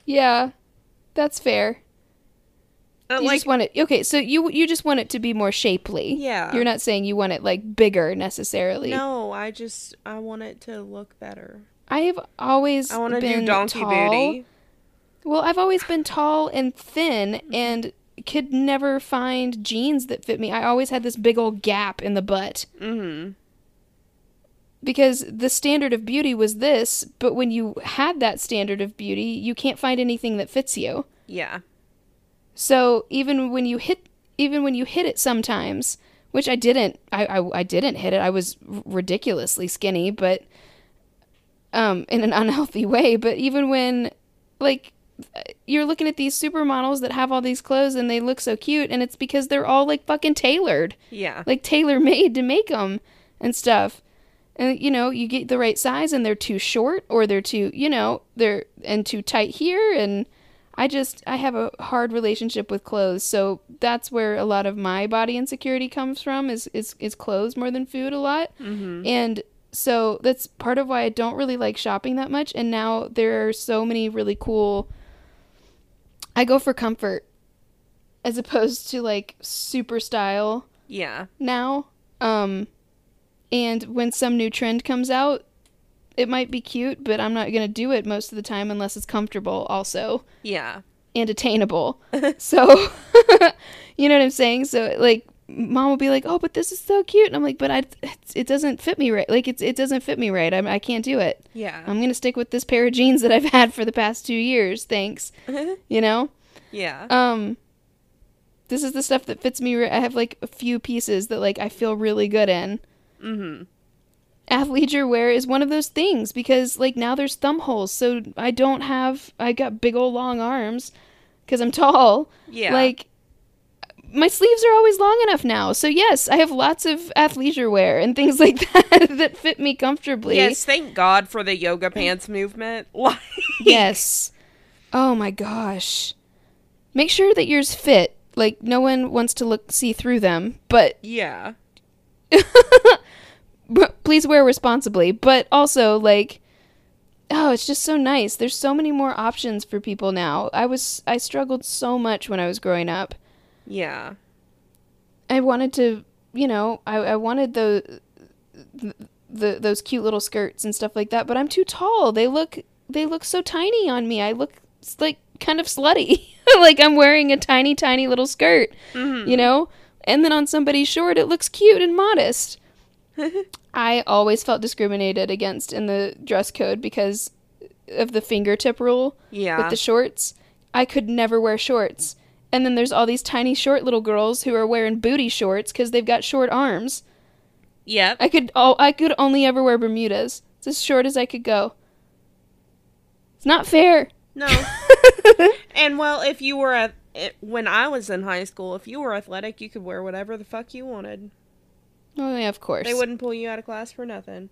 Speaker 1: yeah, that's fair.
Speaker 2: uh,
Speaker 1: You
Speaker 2: like
Speaker 1: just want it. Okay, so you you just want it to be more shapely.
Speaker 2: Yeah.
Speaker 1: You're not saying you want it like bigger necessarily.
Speaker 2: no, I just I want it to look better.
Speaker 1: I have always
Speaker 2: I want to
Speaker 1: been
Speaker 2: do donkey
Speaker 1: tall.
Speaker 2: booty.
Speaker 1: Well, I've always been tall and thin and could never find jeans that fit me. I always had this big old gap in the butt
Speaker 2: Mhm.
Speaker 1: Because the standard of beauty was this, but when you had that standard of beauty, you can't find anything that fits you.
Speaker 2: Yeah.
Speaker 1: So even when you hit even when you hit it sometimes, which I didn't I I, I didn't hit it. I was ridiculously skinny, but um in an unhealthy way, but even when like you're looking at these supermodels that have all these clothes and they look so cute and it's because they're all like fucking tailored
Speaker 2: Yeah.
Speaker 1: like tailor made to make them and stuff. And you know, you get the right size and they're too short or they're too, you know, they're and too tight here and I just I have a hard relationship with clothes. So that's where a lot of my body insecurity comes from is is is clothes more than food a lot.
Speaker 2: Mhm.
Speaker 1: And so that's part of why I don't really like shopping that much and now there are so many really cool I go for comfort as opposed to like super style
Speaker 2: Yeah.
Speaker 1: now. Um, and when some new trend comes out, it might be cute, but I'm not gonna do it most of the time unless it's comfortable, also
Speaker 2: Yeah.
Speaker 1: and attainable. so, you know what I'm saying? So, like, mom will be like, "Oh, but this is so cute," and I'm like, "But I, it doesn't fit me right. Like, it's it doesn't fit me right. I'm, I can't do it.
Speaker 2: Yeah.
Speaker 1: I'm gonna stick with this pair of jeans that I've had for the past two years. Thanks. You know."
Speaker 2: yeah.
Speaker 1: Um, this is the stuff that fits me. Re- I have like a few pieces that like I feel really good in.
Speaker 2: Mhm.
Speaker 1: Athleisure wear is one of those things because like now there's thumb holes, so I don't have. I got big old long arms because I'm tall.
Speaker 2: Yeah.
Speaker 1: Like my sleeves are always long enough now, so yes, I have lots of athleisure wear and things like that that fit me comfortably.
Speaker 2: Yes, thank God for the yoga pants movement. Like
Speaker 1: Yes. Oh my gosh. Make sure that yours fit. Like no one wants to look see through them, but
Speaker 2: Yeah.
Speaker 1: please wear responsibly. But also like oh, it's just so nice. There's so many more options for people now. I was I struggled so much when I was growing up.
Speaker 2: Yeah.
Speaker 1: I wanted to, you know, I, I wanted the, the the those cute little skirts and stuff like that, but I'm too tall. They look they look so tiny on me. I look like kind of slutty. like I'm wearing a tiny tiny little skirt,
Speaker 2: Mhm.
Speaker 1: you know? And then on somebody short it looks cute and modest. I always felt discriminated against in the dress code because of the fingertip rule
Speaker 2: Yeah.
Speaker 1: with the shorts. I could never wear shorts. And then there's all these tiny short little girls who are wearing booty shorts because they've got short arms.
Speaker 2: yep.
Speaker 1: I could oh I could only ever wear Bermudas. It's as short as I could go. It's not fair.
Speaker 2: No. and well, if you were a when I was in high school, if you were athletic, you could wear whatever the fuck you wanted.
Speaker 1: Oh yeah, of course.
Speaker 2: They wouldn't pull you out of class for nothing.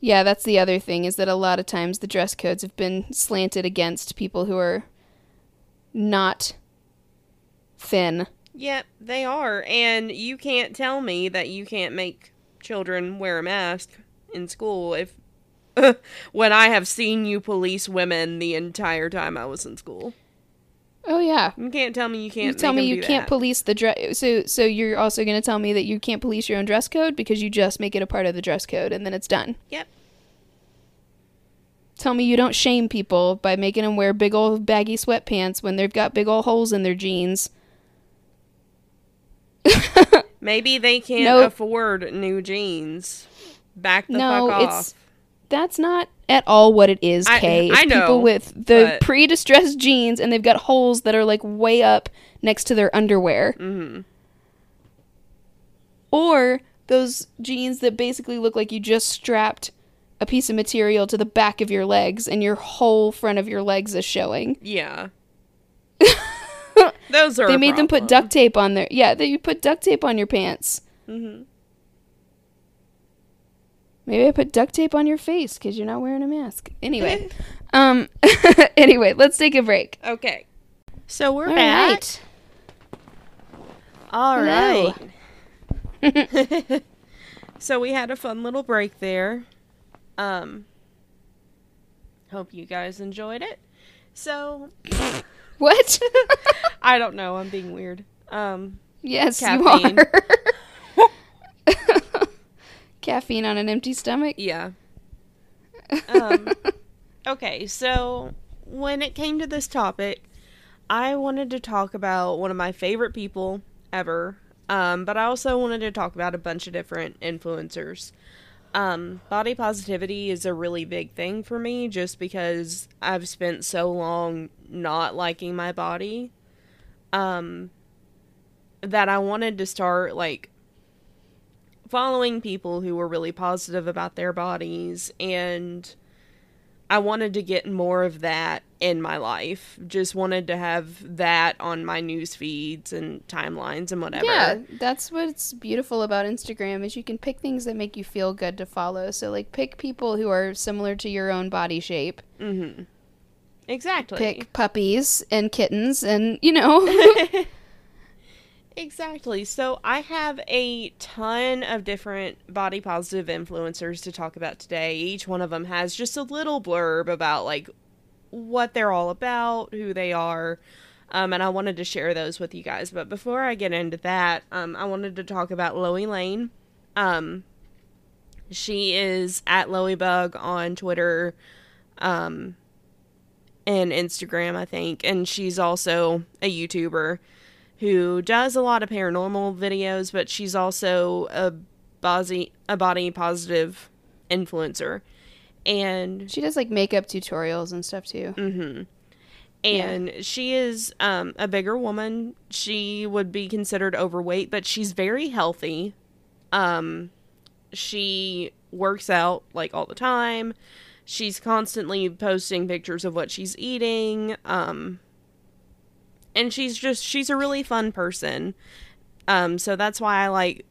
Speaker 1: Yeah, that's the other thing is that a lot of times the dress codes have been slanted against people who are not thin.
Speaker 2: Yep, they are. And you can't tell me that you can't make children wear a mask in school if when I have seen you police women the entire time I was in school.
Speaker 1: Oh yeah.
Speaker 2: You can't tell me you can't
Speaker 1: You tell me you can't
Speaker 2: that.
Speaker 1: police the dress. So so you're also going to tell me that you can't police your own dress code because you just make it a part of the dress code and then it's done.
Speaker 2: Yep.
Speaker 1: Tell me you don't shame people by making them wear big old baggy sweatpants when they've got big old holes in their jeans.
Speaker 2: Maybe they can't
Speaker 1: Nope.
Speaker 2: afford new jeans. Back the
Speaker 1: no,
Speaker 2: fuck off.
Speaker 1: it's that's not at all what it is,
Speaker 2: I-
Speaker 1: Kay. It's
Speaker 2: I know,
Speaker 1: people with the
Speaker 2: but-
Speaker 1: pre-distressed jeans and they've got holes that are like way up next to their underwear.
Speaker 2: hmm
Speaker 1: Or those jeans that basically look like you just strapped a piece of material to the back of your legs and your whole front of your legs is showing.
Speaker 2: Yeah. Those are.
Speaker 1: they made them put duct tape on their yeah, they you put duct tape on your pants.
Speaker 2: Mhm.
Speaker 1: Maybe I put duct tape on your face because you're not wearing a mask. Anyway, um, anyway, let's take a break.
Speaker 2: Okay. So we're
Speaker 1: All
Speaker 2: back.
Speaker 1: right.
Speaker 2: All right. so we had a fun little break there. Um hope you guys enjoyed it. So
Speaker 1: What?
Speaker 2: I don't know, I'm being weird. Um
Speaker 1: yes,
Speaker 2: Caffeine.
Speaker 1: you are. Caffeine on an empty stomach.
Speaker 2: yeah. Um okay, so when it came to this topic, I wanted to talk about one of my favorite people ever. Um, but I also wanted to talk about a bunch of different influencers. Um, body positivity is a really big thing for me just because I've spent so long not liking my body. Um, that I wanted to start like following people who were really positive about their bodies and I wanted to get more of that in my life. Just wanted to have that on my news feeds and timelines and whatever.
Speaker 1: Yeah, that's what's beautiful about Instagram is you can pick things that make you feel good to follow. So like pick people who are similar to your own body shape.
Speaker 2: Mm-hmm. Exactly.
Speaker 1: Pick puppies and kittens and you know.
Speaker 2: Exactly. So I have a ton of different body positive influencers to talk about today. Each one of them has just a little blurb about like what they're all about, who they are. Um, and I wanted to share those with you guys. But before I get into that, um, I wanted to talk about Loey Lane. Um, she is at Loeybug on Twitter um, and Instagram, I think. And she's also a YouTuber who does a lot of paranormal videos, but she's also a body, a body positive influencer. And
Speaker 1: she does like makeup tutorials and stuff too.
Speaker 2: hmm And she is um, a bigger woman. She would be considered overweight, but she's very healthy. Um, she works out like all the time. She's constantly posting pictures of what she's eating. Um, and she's just she's a really fun person. Um, so that's why I like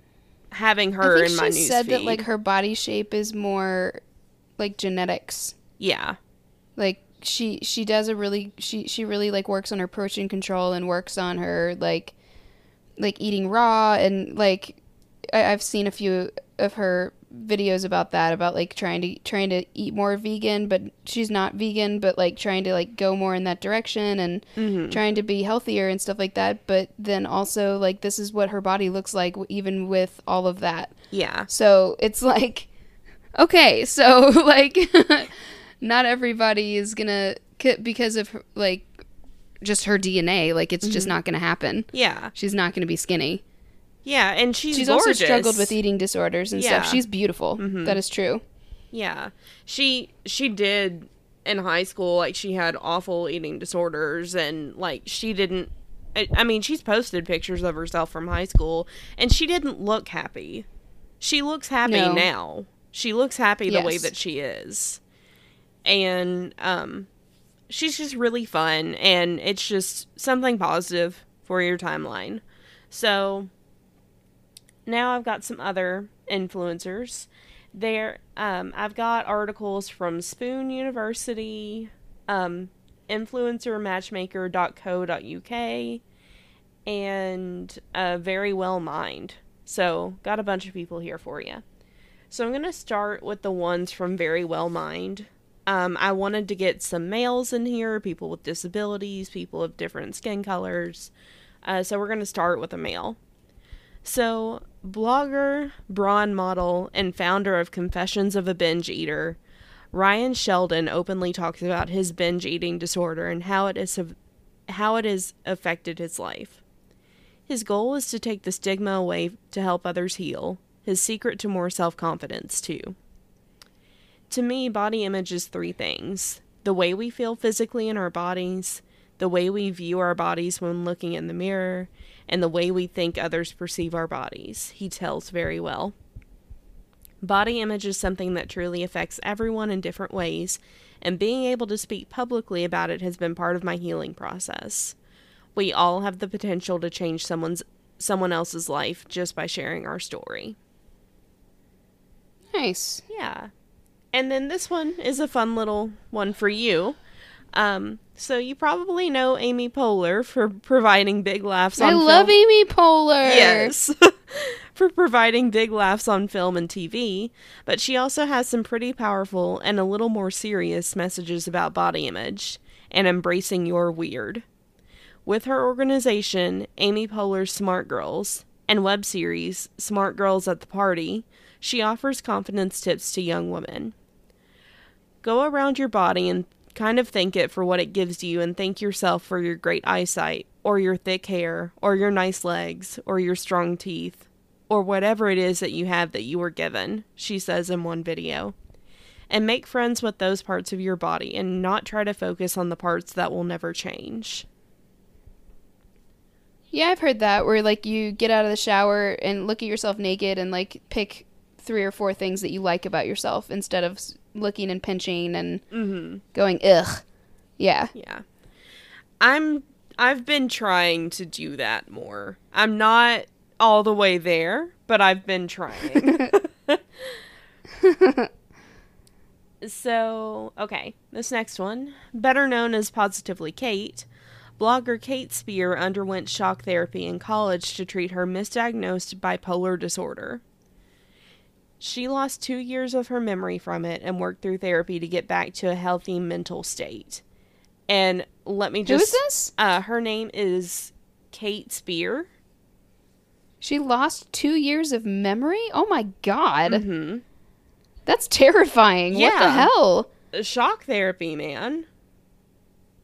Speaker 2: having her
Speaker 1: I think
Speaker 2: in my
Speaker 1: she
Speaker 2: news
Speaker 1: said
Speaker 2: feed.
Speaker 1: that like her body shape is more like genetics.
Speaker 2: yeah,
Speaker 1: Like she she does a really she she really like works on her protein control and works on her like like eating raw and like I, I've seen a few of her videos about that about like trying to trying to eat more vegan but she's not vegan but like trying to like go more in that direction and
Speaker 2: hmm
Speaker 1: trying to be healthier and stuff like that but then also like this is what her body looks like even with all of that
Speaker 2: yeah,
Speaker 1: so it's like, okay, so like, not everybody is gonna because of her, like just her DNA. Like it's just not gonna happen.
Speaker 2: yeah,
Speaker 1: She's not gonna be skinny.
Speaker 2: Yeah. And she's
Speaker 1: She's
Speaker 2: gorgeous.
Speaker 1: also struggled with eating disorders and
Speaker 2: Yeah.
Speaker 1: stuff. She's beautiful.
Speaker 2: Mhm.
Speaker 1: That is true.
Speaker 2: Yeah. She she did in high school like she had awful eating disorders and like she didn't I, I mean she's posted pictures of herself from high school and she didn't look happy. She looks happy
Speaker 1: No.
Speaker 2: now. She looks happy the way that she is. And um she's just really fun and it's just something positive for your timeline. So now I've got some other influencers. There, um, I've got articles from Spoon University, um, influencermatchmaker.co.uk, and uh, Very Well Mind. So, got a bunch of people here for you. So I'm going to start with the ones from Very Well Mind. Um, I wanted to get some males in here, people with disabilities, people of different skin colors. Uh, so we're going to start with a male. So, blogger, brawn model, and founder of Confessions of a Binge Eater, Ryan Sheldon openly talks about his binge eating disorder and how it is how it has affected his life. His goal is to take the stigma away to help others heal. His secret to more self-confidence, too. To me, body image is three things: the way we feel physically in our bodies, the way we view our bodies when looking in the mirror, and the way we think others perceive our bodies. He tells very well. Body image is something that truly affects everyone in different ways, and being able to speak publicly about it has been part of my healing process. We all have the potential to change someone's someone else's life just by sharing our story.
Speaker 1: Nice.
Speaker 2: Yeah. And then this one is a fun little one for you. Um, so you probably know Amy Poehler for providing big laughs on
Speaker 1: I love
Speaker 2: film.
Speaker 1: Amy Poehler.
Speaker 2: Yes. for providing big laughs on film and TV, but she also has some pretty powerful and a little more serious messages about body image and embracing your weird. With her organization, Amy Poehler's Smart Girls, and web series Smart Girls at the Party, she offers confidence tips to young women. Go around your body and kind of thank it for what it gives you and thank yourself for your great eyesight, or your thick hair, or your nice legs, or your strong teeth, or whatever it is that you have that you were given, she says in one video. And make friends with those parts of your body and not try to focus on the parts that will never change.
Speaker 1: Yeah, I've heard that where like you get out of the shower and look at yourself naked and like pick three or four things that you like about yourself instead of looking and pinching and
Speaker 2: Mm-hmm.
Speaker 1: going ugh. Yeah.
Speaker 2: Yeah. I'm I've been trying to do that more. I'm not all the way there, but I've been trying. so, okay, this next one, better known as Positively Kate, blogger Kate Speer underwent shock therapy in college to treat her misdiagnosed bipolar disorder. She lost two years of her memory from it and worked through therapy to get back to a healthy mental state. And let me just
Speaker 1: is this?
Speaker 2: uh her name is Kate Speer.
Speaker 1: She lost two years of memory? Oh my god.
Speaker 2: Mhm.
Speaker 1: That's terrifying. What the hell?
Speaker 2: Shock therapy, man.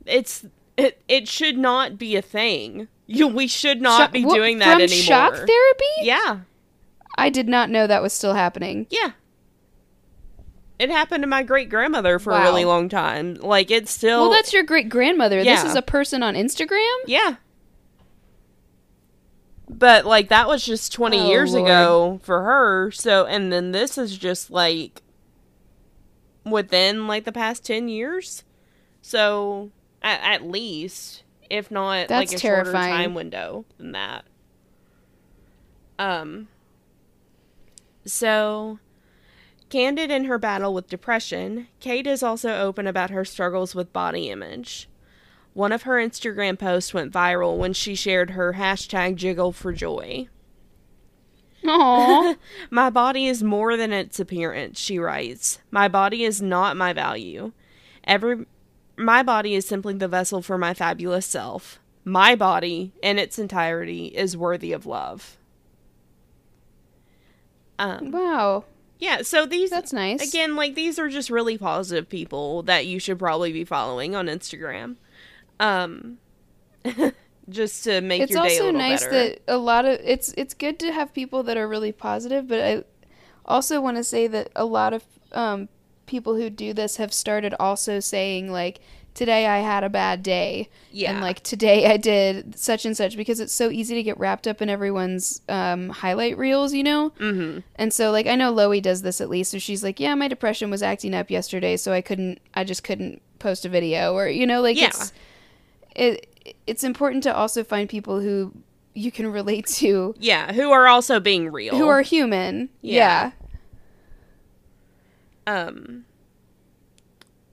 Speaker 2: It's it it should not be a thing. You we should not
Speaker 1: Sho-
Speaker 2: be
Speaker 1: what-
Speaker 2: doing that
Speaker 1: from
Speaker 2: anymore.
Speaker 1: shock therapy?
Speaker 2: Yeah.
Speaker 1: I did not know that was still happening.
Speaker 2: Yeah. It happened to my great grandmother for a really long time. Like it's still
Speaker 1: Well, that's your great grandmother. This is a person on Instagram?
Speaker 2: Yeah. But like that was just 20
Speaker 1: Oh,
Speaker 2: years
Speaker 1: Lord.
Speaker 2: ago for her. So and then this is just like within like the past 10 years. So at, at least if not
Speaker 1: That's
Speaker 2: like a shorter
Speaker 1: terrifying.
Speaker 2: time window than that. Um so candid in her battle with depression, Kate is also open about her struggles with body image. One of her Instagram posts went viral when she shared her hashtag jiggle for joy.
Speaker 1: Aw.
Speaker 2: My body is more than its appearance, she writes. My body is not my value. Every my body is simply the vessel for my fabulous self. My body, in its entirety, is worthy of love. Um,
Speaker 1: wow.
Speaker 2: yeah, so these
Speaker 1: That's nice.
Speaker 2: again, like these are just really positive people that you should probably be following on Instagram. Um, just to make
Speaker 1: it's
Speaker 2: your day a
Speaker 1: also
Speaker 2: little
Speaker 1: nice
Speaker 2: better.
Speaker 1: that a lot of it's it's good to have people that are really positive but i also want to say that a lot of um, people who do this have started also saying like today i had a bad day
Speaker 2: yeah,
Speaker 1: and like today i did such and such because it's so easy to get wrapped up in everyone's um, highlight reels you know
Speaker 2: mm-hmm.
Speaker 1: and so like i know Loey does this at least so she's like yeah my depression was acting up yesterday so i couldn't i just couldn't post a video or you know like
Speaker 2: Yeah.
Speaker 1: it's it it's important to also find people who you can relate to
Speaker 2: yeah, who are also being real.
Speaker 1: who are human
Speaker 2: Yeah.
Speaker 1: yeah,
Speaker 2: um.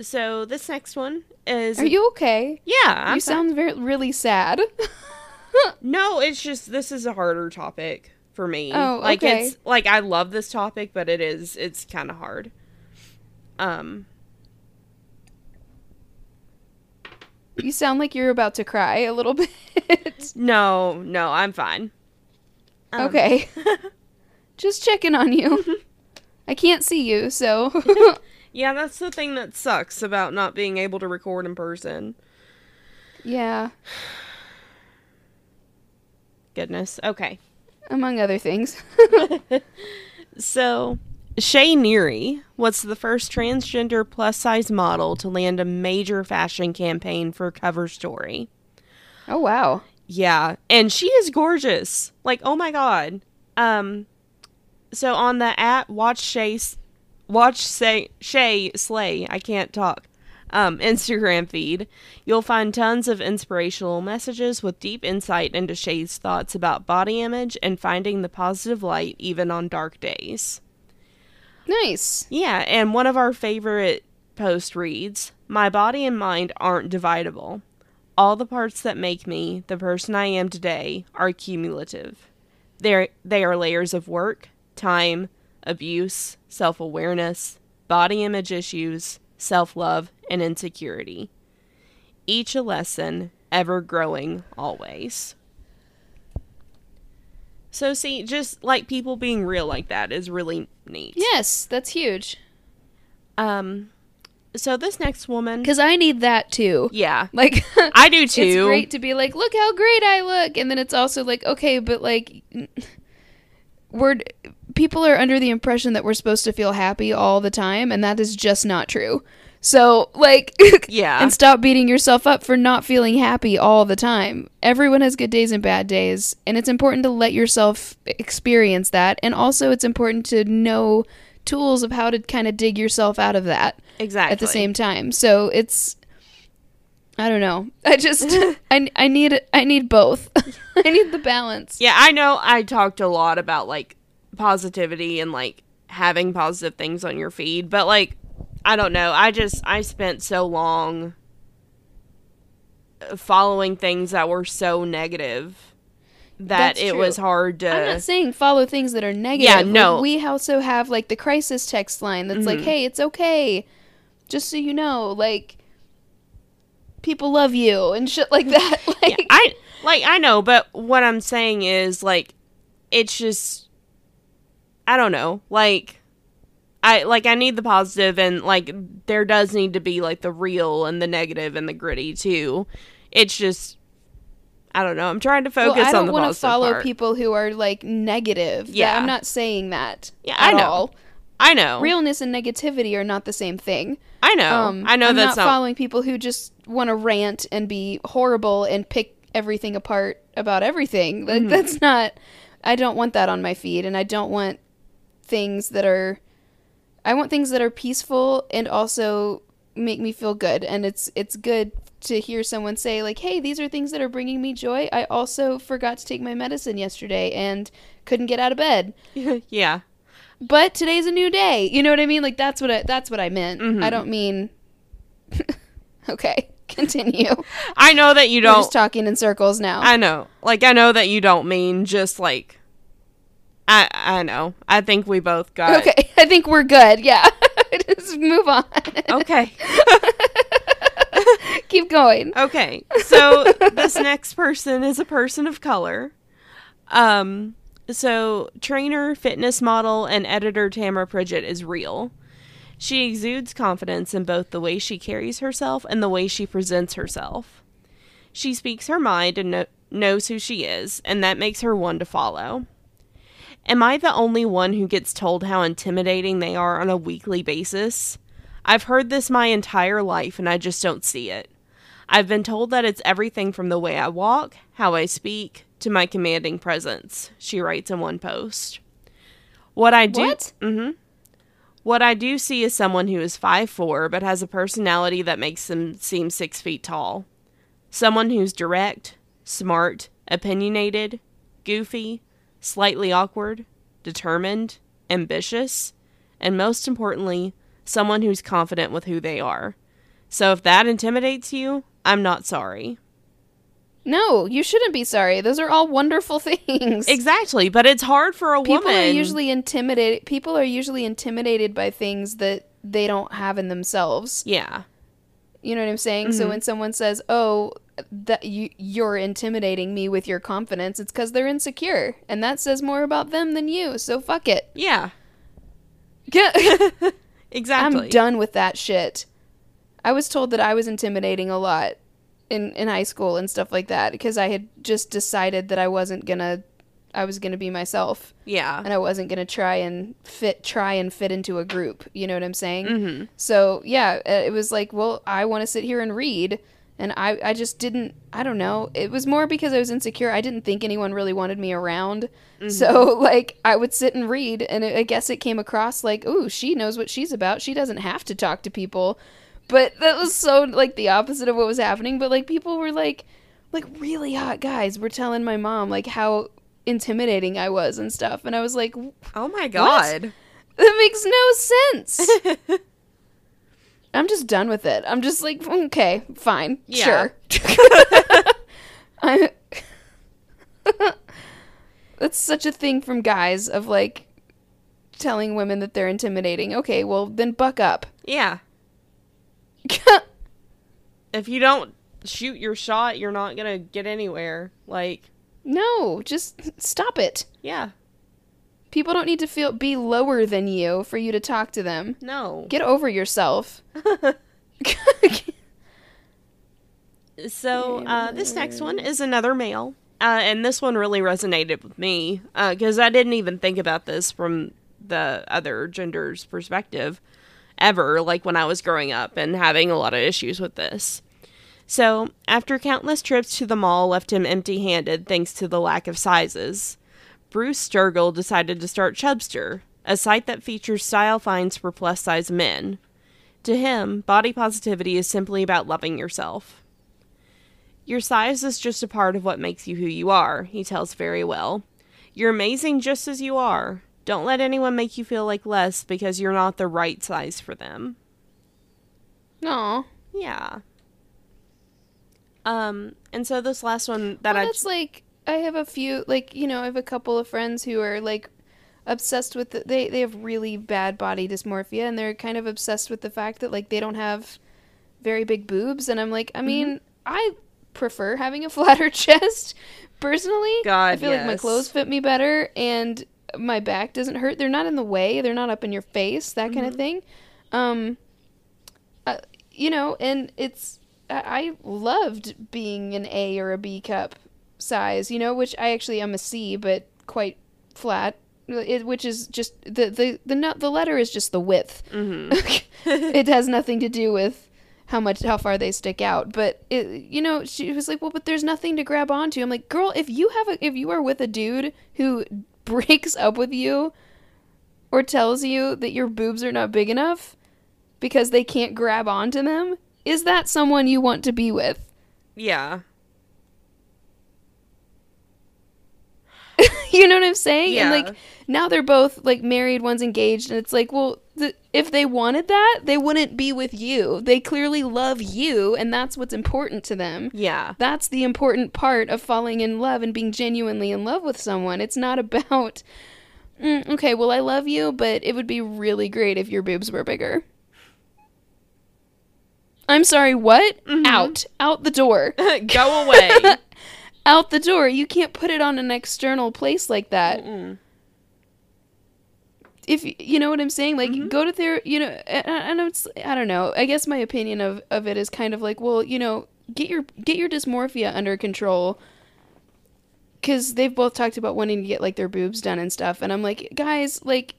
Speaker 2: So this next one is
Speaker 1: are you okay
Speaker 2: yeah. I'm
Speaker 1: you sound very really sad
Speaker 2: no. It's just this is a harder topic for me.
Speaker 1: Oh,
Speaker 2: like
Speaker 1: okay.
Speaker 2: it's like I love this topic, but it is it's kind of hard. Um,
Speaker 1: You sound like you're about to cry a little bit.
Speaker 2: no, no, I'm fine. Um,
Speaker 1: okay. Just checking on you. I can't see you, so
Speaker 2: Yeah, that's the thing that sucks about not being able to record in person.
Speaker 1: yeah,
Speaker 2: Goodness. Okay.
Speaker 1: among other things.
Speaker 2: So, Shay Neary was the first transgender plus size model to land a major fashion campaign for Cover Story.
Speaker 1: oh wow.
Speaker 2: Yeah, and she is gorgeous. Like, oh my god. Um so on the at watch Shay watch say Shay Slay, I can't talk. Um Instagram feed, you'll find tons of inspirational messages with deep insight into Shay's thoughts about body image and finding the positive light even on dark days.
Speaker 1: Nice.
Speaker 2: Yeah, and one of our favorite post reads My body and mind aren't dividable. All the parts that make me the person I am today are cumulative. They're, they are layers of work, time, abuse, self awareness, body image issues, self love, and insecurity. Each a lesson, ever growing always. So, see, just like people being real like that is really neat.
Speaker 1: Yes, that's huge.
Speaker 2: Um, so this next woman,
Speaker 1: Because I need that too.
Speaker 2: yeah,
Speaker 1: Like,
Speaker 2: I do too.
Speaker 1: it's great to be like, look how great I look, and then it's also like, okay, but like, we're people are under the impression that we're supposed to feel happy all the time, and that is just not true. So, like,
Speaker 2: Yeah.
Speaker 1: and stop beating yourself up for not feeling happy all the time. Everyone has good days and bad days, and it's important to let yourself experience that, and also it's important to know tools of how to kind of dig yourself out of that
Speaker 2: exactly
Speaker 1: at the same time. So it's I don't know. I just I I need I need both. I need the balance.
Speaker 2: Yeah, I know. I talked a lot about like positivity and like having positive things on your feed, but like I don't know. I just I spent so long following things that were so negative that
Speaker 1: That's
Speaker 2: it
Speaker 1: true.
Speaker 2: was hard to.
Speaker 1: I'm not saying follow things that are negative.
Speaker 2: Yeah,
Speaker 1: Like,
Speaker 2: no.
Speaker 1: we also have like the crisis text line that's like,
Speaker 2: Mhm.
Speaker 1: "Hey, it's okay. Just so you know, like people love you and shit like that."
Speaker 2: Yeah,
Speaker 1: Like
Speaker 2: I like I know, but what I'm saying is like it's just I don't know. Like I like I need the positive and like there does need to be like the real and the negative and the gritty too. It's just I don't know. I'm trying to focus
Speaker 1: well,
Speaker 2: I
Speaker 1: don't want to follow
Speaker 2: part.
Speaker 1: people who are like negative. That-
Speaker 2: Yeah.
Speaker 1: I'm not saying that.
Speaker 2: Yeah,
Speaker 1: at
Speaker 2: I know.
Speaker 1: all.
Speaker 2: I know.
Speaker 1: Realness and negativity are not the same thing.
Speaker 2: I know.
Speaker 1: Um,
Speaker 2: I know
Speaker 1: I'm
Speaker 2: that's
Speaker 1: not,
Speaker 2: not,
Speaker 1: following people who just want to rant and be horrible and pick everything apart about everything. Like
Speaker 2: Mhm.
Speaker 1: that's not. I don't want that on my feed, and I don't want things that are. I want things that are peaceful and also make me feel good. And it's it's good to hear someone say like, "Hey, these are things that are bringing me joy." I also forgot to take my medicine yesterday and couldn't get out of bed
Speaker 2: yeah.
Speaker 1: but today's a new day. You know what I mean? Like that's what I, that's what I meant.
Speaker 2: Mhm.
Speaker 1: I don't mean. okay, continue.
Speaker 2: I know that you
Speaker 1: We're
Speaker 2: don't
Speaker 1: just talking in circles now.
Speaker 2: I know. Like I know that you don't mean just like I I know. I think we both got
Speaker 1: okay, I think we're good. Yeah, just move on.
Speaker 2: Okay.
Speaker 1: Keep going.
Speaker 2: Okay. So this next person is a person of color. Um so trainer, fitness model, and editor Tamara Pridgett is real. She exudes confidence in both the way she carries herself and the way she presents herself. She speaks her mind and kno- knows who she is, and that makes her one to follow. Am I the only one who gets told how intimidating they are on a weekly basis? I've heard this my entire life and I just don't see it. I've been told that it's everything from the way I walk, how I speak, to my commanding presence, she writes in one post. What I do
Speaker 1: What?
Speaker 2: Mhm. What I do see is someone who is 5'4 but has a personality that makes them seem 6 feet tall. Someone who's direct, smart, opinionated, goofy, slightly awkward, determined, ambitious, and most importantly, someone who's confident with who they are. So if that intimidates you, I'm not sorry.
Speaker 1: No, you shouldn't be sorry. Those are all wonderful things.
Speaker 2: Exactly, but it's hard for a
Speaker 1: people
Speaker 2: woman.
Speaker 1: are usually intimidated. People are usually intimidated by things that they don't have in themselves.
Speaker 2: yeah,
Speaker 1: You know what I'm saying? So
Speaker 2: Mhm.
Speaker 1: when someone says, "Oh, that you you're intimidating me with your confidence," it's cuz they're insecure, and that says more about them than you. So fuck it.
Speaker 2: yeah,
Speaker 1: Get-
Speaker 2: exactly.
Speaker 1: I'm done with that shit. I was told that I was intimidating a lot in in high school and stuff like that because I had just decided that I wasn't going to I was going to be myself
Speaker 2: Yeah.
Speaker 1: and I wasn't going to try and fit try and fit into a group, you know what I'm saying?
Speaker 2: Mm-hmm.
Speaker 1: So, yeah, uh, it was like, well, I want to sit here and read and I I just didn't I don't know. It was more because I was insecure. I didn't think anyone really wanted me around. So, like, I would sit and read, and it, I guess it came across like, ooh, she knows what she's about. She doesn't have to talk to people. But that was so, like, the opposite of what was happening. But, like, people were, like, like, really hot guys were telling my mom, like, how intimidating I was and stuff. And I was like,
Speaker 2: Oh my god.
Speaker 1: that makes no sense. I'm just done with it. I'm just like, mm, okay, fine,
Speaker 2: Yeah.
Speaker 1: sure. I. That's such a thing from guys of like telling women that they're intimidating. Okay, well then buck up.
Speaker 2: yeah. If you don't shoot your shot, you're not gonna get anywhere. Like,
Speaker 1: no, just stop it.
Speaker 2: yeah,
Speaker 1: People don't need to feel be lower than you for you to talk to them.
Speaker 2: no.
Speaker 1: Get over yourself.
Speaker 2: So uh, this next one is another male, uh, and this one really resonated with me because I didn't even think about this from the other gender's perspective ever. Like when I was growing up and having a lot of issues with this. So after countless trips to the mall left him empty-handed thanks to the lack of sizes, Bruce Sturgill decided to start Chubster, a site that features style finds for plus-size men. To him, body positivity is simply about loving yourself. Your size is just a part of what makes you who you are, he tells Verywell. You're amazing just as you are. Don't let anyone make you feel like less because you're not the right size for them.
Speaker 1: No.
Speaker 2: Yeah. Um, and so this last one that
Speaker 1: well,
Speaker 2: I
Speaker 1: that's like I have a few like you know I have a couple of friends who are like obsessed with the, they they have really bad body dysmorphia and they're kind of obsessed with the fact that like they don't have very big boobs and I'm like I mean I prefer having a flatter chest personally.
Speaker 2: God,
Speaker 1: I feel like my clothes fit me better and my back doesn't hurt. They're not in the way. They're not up in your face. That kind of thing. Um, uh, you know, and it's I, loved being an A or a B cup size. You know, which I actually am a C, but quite flat. It, which is just the the the the letter is just the width.
Speaker 2: Mhm.
Speaker 1: it has nothing to do with how much how far they stick out but it, you know she was like well but there's nothing to grab onto i'm like girl if you have a if you are with a dude who breaks up with you or tells you that your boobs are not big enough because they can't grab onto them is that someone you want to be with
Speaker 2: yeah.
Speaker 1: you know what i'm saying and
Speaker 2: Yeah.
Speaker 1: like now they're both like married one's engaged and it's like well the, if they wanted that they wouldn't be with you they clearly love you and that's what's important to them
Speaker 2: Yeah.
Speaker 1: that's the important part of falling in love and being genuinely in love with someone it's not about "Mm, okay well i love you but it would be really great if your boobs were bigger i'm sorry what? Mm-hmm. Out. Out the door.
Speaker 2: Go away.
Speaker 1: out the door. You can't put it on an external place like that.
Speaker 2: Mm-mm.
Speaker 1: if you know what I'm saying, like mm-hmm. go to their, you know, and, and it's, I don't know. I guess my opinion of, of it is kind of like, well, you know, get your get your dysmorphia under control, because they've both talked about wanting to get like their boobs done and stuff, and I'm like, guys, like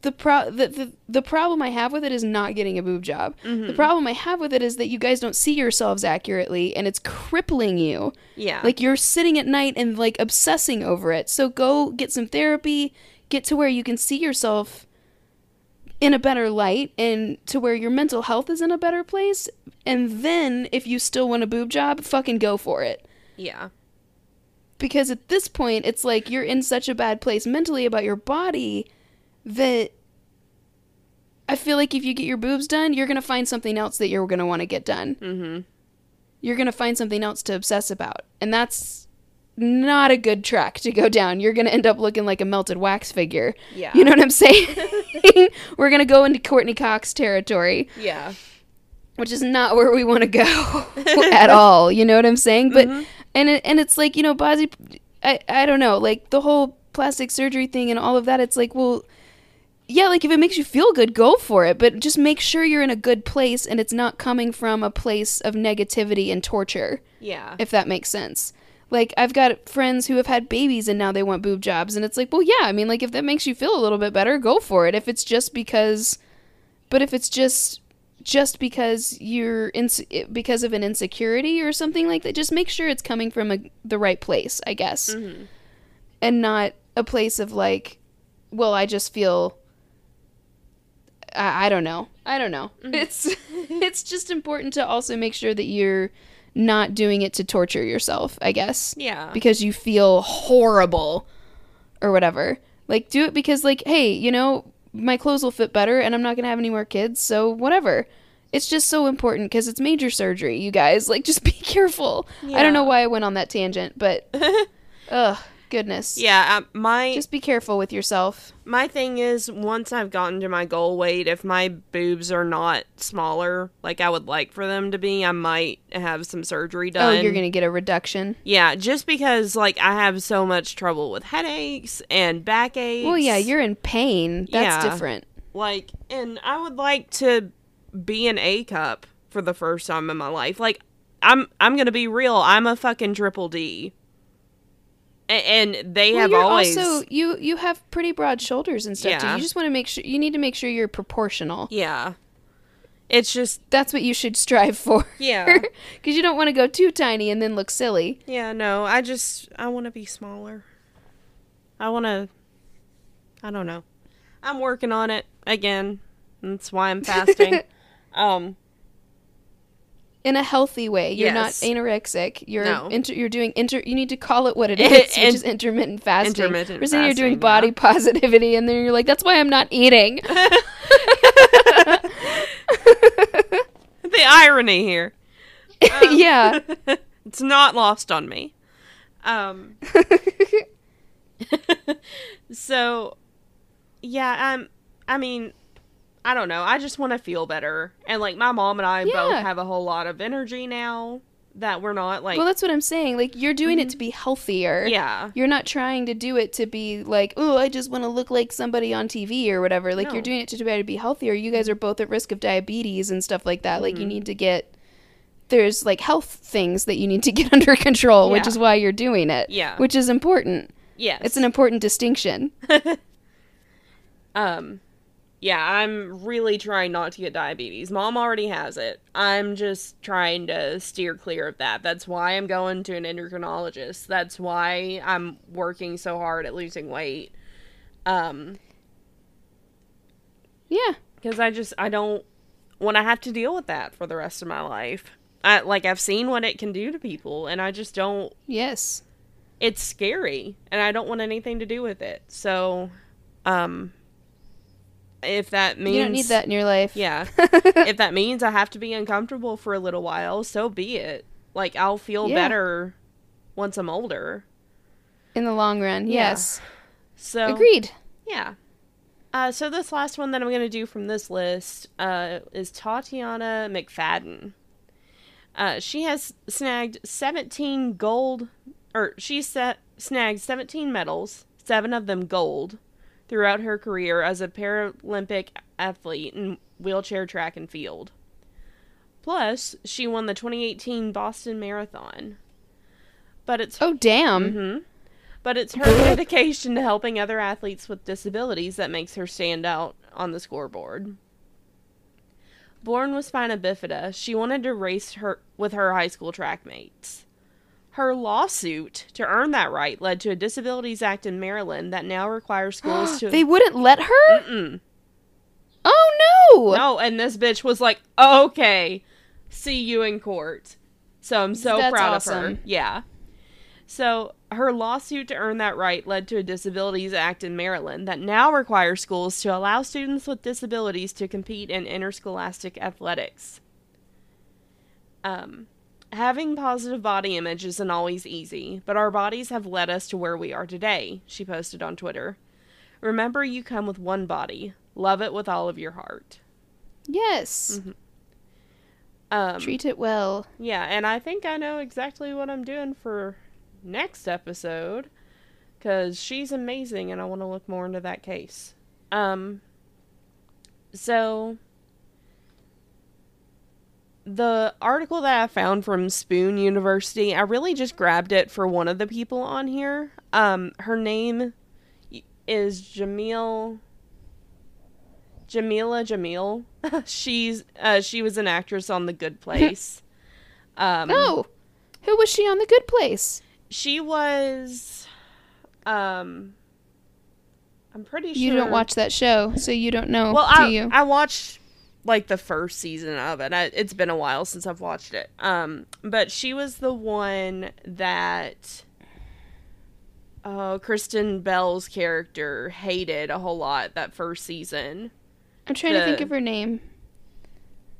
Speaker 1: the pro the, the the problem I have with it is not getting a boob job. The mm-hmm. problem I have with it is that you guys don't see yourselves accurately, and it's crippling you.
Speaker 2: Yeah.
Speaker 1: Like you're sitting at night and like obsessing over it. So go get some therapy, get to where you can see yourself in a better light and to where your mental health is in a better place. And then if you still want a boob job, fucking go for it.
Speaker 2: yeah.
Speaker 1: Because at this point, it's like you're in such a bad place mentally about your body that I feel like if you get your boobs done, you're going to find something else that you're going to want to get done.
Speaker 2: Mm-hmm.
Speaker 1: you're going to find something else to obsess about. And that's not a good track to go down. You're going to end up looking like a melted wax figure.
Speaker 2: Yeah.
Speaker 1: You know what I'm saying? We're going to go into Courteney Cox territory,
Speaker 2: Yeah.
Speaker 1: which is not where we want to go at all. You know what I'm saying? But
Speaker 2: Mhm.
Speaker 1: and it, and it's like, you know, body I I don't know, like the whole plastic surgery thing and all of that. It's like, well, yeah, like if it makes you feel good, go for it, but just make sure you're in a good place and it's not coming from a place of negativity and torture,
Speaker 2: Yeah.
Speaker 1: if that makes sense. Like I've got friends who have had babies and now they want boob jobs and it's like, well, yeah, I mean, like if that makes you feel a little bit better, go for it. If it's just because but if it's just just because you're inse- because of an insecurity or something like that, just make sure it's coming from a, the right place, I guess
Speaker 2: Mhm.
Speaker 1: and not a place of like, well, I just feel. I, I don't know. I don't know. Mm-hmm. It's it's just important to also make sure that you're not doing it to torture yourself. I guess
Speaker 2: Yeah.
Speaker 1: because you feel horrible or whatever. Like do it because like, hey, you know, my clothes will fit better and I'm not going to have any more kids, so whatever. It's just so important cuz it's major surgery, you guys. Like just be careful. Yeah. I don't know why I went on that tangent, but ugh, goodness.
Speaker 2: yeah. Um, my
Speaker 1: Just be careful with yourself.
Speaker 2: my thing is once I've gotten to my goal weight, if my boobs are not smaller like I would like for them to be, I might have some surgery done.
Speaker 1: Oh, you're to get a reduction.
Speaker 2: Yeah, just because like I have so much trouble with headaches and backaches.
Speaker 1: Well, yeah, you're in pain. That's
Speaker 2: Yeah.
Speaker 1: different.
Speaker 2: like and I would like to be an A cup for the first time in my life. Like I'm I'm to be real. I'm a fucking triple D. And they
Speaker 1: Well,
Speaker 2: have always
Speaker 1: also you you have pretty broad shoulders and stuff too. You just want to make sure you need to make sure you're proportional.
Speaker 2: Yeah. It's just
Speaker 1: That's what you should strive for.
Speaker 2: Yeah.
Speaker 1: Cuz you don't want to go too tiny and then look silly.
Speaker 2: Yeah, no, I just I want to be smaller. I want to I don't know. I'm working on it again. That's why I'm fasting. um
Speaker 1: In a healthy way. You're
Speaker 2: Yes.
Speaker 1: not anorexic. You're
Speaker 2: No.
Speaker 1: inter- you're doing inter you need to call it what it is, which is intermittent fasting.
Speaker 2: intermittent
Speaker 1: We're saying you're doing body
Speaker 2: yeah.
Speaker 1: positivity and then you're like that's why I'm not eating.
Speaker 2: the irony here. Um,
Speaker 1: yeah.
Speaker 2: it's not lost on me. Um so yeah, um I mean I don't know. I just want to feel better. And like my mom and I both have a whole lot of energy now that we're not like
Speaker 1: well, that's what I'm saying. Like you're doing it to be healthier.
Speaker 2: Mm-hmm. yeah.
Speaker 1: You're not trying to do it to be like, oh, I just want to look like somebody on TV or whatever. Like
Speaker 2: No.
Speaker 1: you're doing it to try to be healthier. You guys are both at risk of diabetes and stuff like that. Like you
Speaker 2: Mhm.
Speaker 1: need to get there's like health things that you need to get under control, which is why you're doing it.
Speaker 2: Yeah.
Speaker 1: Which is important.
Speaker 2: Yes.
Speaker 1: It's an important distinction.
Speaker 2: um yeah, I'm really trying not to get diabetes. Mom already has it. I'm just trying to steer clear of that. That's why I'm going to an endocrinologist. That's why I'm working so hard at losing weight. Um
Speaker 1: Yeah.
Speaker 2: cuz I just I don't want to have to deal with that for the rest of my life. I like I've seen what it can do to people and I just don't
Speaker 1: Yes.
Speaker 2: it's scary and I don't want anything to do with it. So um if that means
Speaker 1: you don't need that in your life.
Speaker 2: Yeah. if that means I have to be uncomfortable for a little while, so be it. Like I'll feel
Speaker 1: Yeah.
Speaker 2: better once I'm older.
Speaker 1: in the long run.
Speaker 2: Yeah.
Speaker 1: Yes.
Speaker 2: So
Speaker 1: Agreed.
Speaker 2: Yeah. Uh, so this last one that I'm gonna do from this list uh, is Tatiana McFadden. Uh, she has snagged 17 gold, or she set, snagged 17 medals, seven of them gold, throughout her career as a Paralympic athlete in wheelchair track and field. Plus, she won the 2018 Boston Marathon. But it's
Speaker 1: Oh damn.
Speaker 2: hmm But it's her dedication to helping other athletes with disabilities that makes her stand out on the scoreboard. Born with spina bifida, she wanted to race her with her high school track mates. Her lawsuit to earn that right led to a Disabilities Act in Maryland that now requires schools to
Speaker 1: They wouldn't let her?
Speaker 2: Mm-mm.
Speaker 1: Oh no.
Speaker 2: No, and this bitch was like, "Okay, see you in court." So I'm so
Speaker 1: That's
Speaker 2: proud of her. Yeah. So her lawsuit to earn that right led to a Disabilities Act in Maryland that now requires schools to allow students with disabilities to compete in interscholastic athletics. Um, Having positive body image isn't always easy, but our bodies have led us to where we are today, she posted on Twitter. Remember, you come with one body. Love it with all of your heart.
Speaker 1: Yes.
Speaker 2: Um,
Speaker 1: Treat it well.
Speaker 2: Yeah, and I think I know exactly what I'm doing for next episode because she's amazing and I want to look more into that case. Um, so the article that I found from Spoon University, I really just grabbed it for one of the people on here. Um, her name is Jamil. Jamila Jamil. She's uh, she was an actress on The Good Place. um,
Speaker 1: Oh, who was she on The Good Place?
Speaker 2: she was. Um, I'm pretty sure
Speaker 1: You don't watch that show, so you don't know,
Speaker 2: Well,
Speaker 1: do
Speaker 2: I
Speaker 1: you?
Speaker 2: I watched like the first season of it. I, it's been a while since I've watched it. Um, but she was the one that. Oh, Kristen Bell's character hated a whole lot that first season.
Speaker 1: I'm trying to think of her name.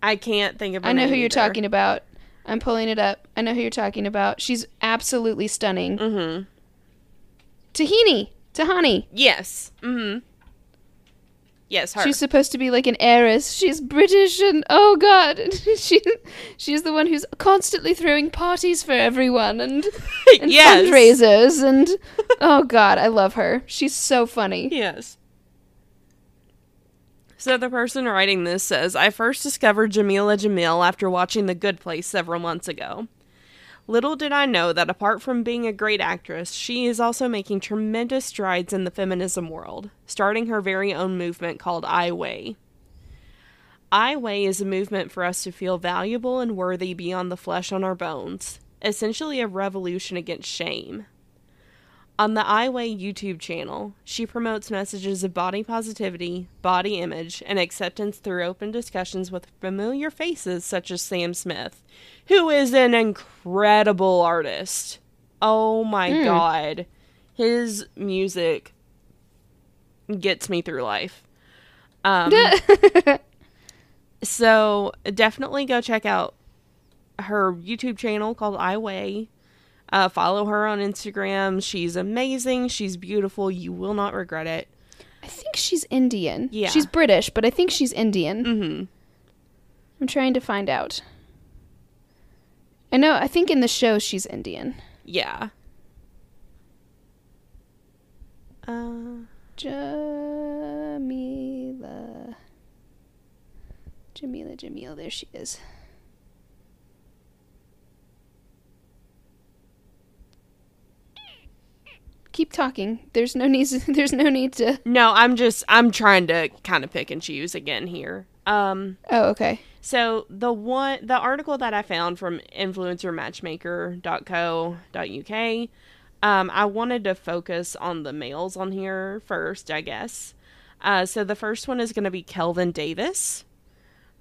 Speaker 2: I can't think of. Her
Speaker 1: I know who you're talking about. I'm pulling it up. I know who you're talking about. She's absolutely stunning.
Speaker 2: Mm-hmm.
Speaker 1: Tahini. Tahani.
Speaker 2: Yes. Mm-hmm. Yes, her.
Speaker 1: She's supposed to be like an heiress. She's British and oh god, she she's the one who's constantly throwing parties for everyone and, and
Speaker 2: yes.
Speaker 1: fundraisers and oh god, I love her. She's so funny.
Speaker 2: Yes. So the person writing this says, I first discovered Jamila Jamil after watching The Good Place several months ago. Little did I know that apart from being a great actress, she is also making tremendous strides in the feminism world, starting her very own movement called I Weigh. I Weigh is a movement for us to feel valuable and worthy beyond the flesh on our bones, essentially a revolution against shame. On the I Weigh YouTube channel, she promotes messages of body positivity, body image, and acceptance through open discussions with familiar faces such as Sam Smith, who is an incredible artist. Oh my
Speaker 1: Mm.
Speaker 2: god. His music gets me through life. Um, so definitely go check out her YouTube channel called I Weigh. Uh, follow her on Instagram. She's amazing. She's beautiful. You will not regret it.
Speaker 1: I think she's Indian.
Speaker 2: Yeah.
Speaker 1: She's British, but I think she's Indian.
Speaker 2: Mm-hmm.
Speaker 1: I'm trying to find out. I know, I think in the show she's Indian.
Speaker 2: Yeah. Uh,
Speaker 1: Jamila. Jamila, Jamil, there she is. Keep talking. There's no need. There's no need to.
Speaker 2: no, I'm just I'm trying to kind of pick and choose again here. Um,
Speaker 1: Oh, okay.
Speaker 2: so the one the article that I found from influencermatchmaker.co.uk, um, I wanted to focus on the males on here first, I guess. Uh, so the first one is going to be Kelvin Davis.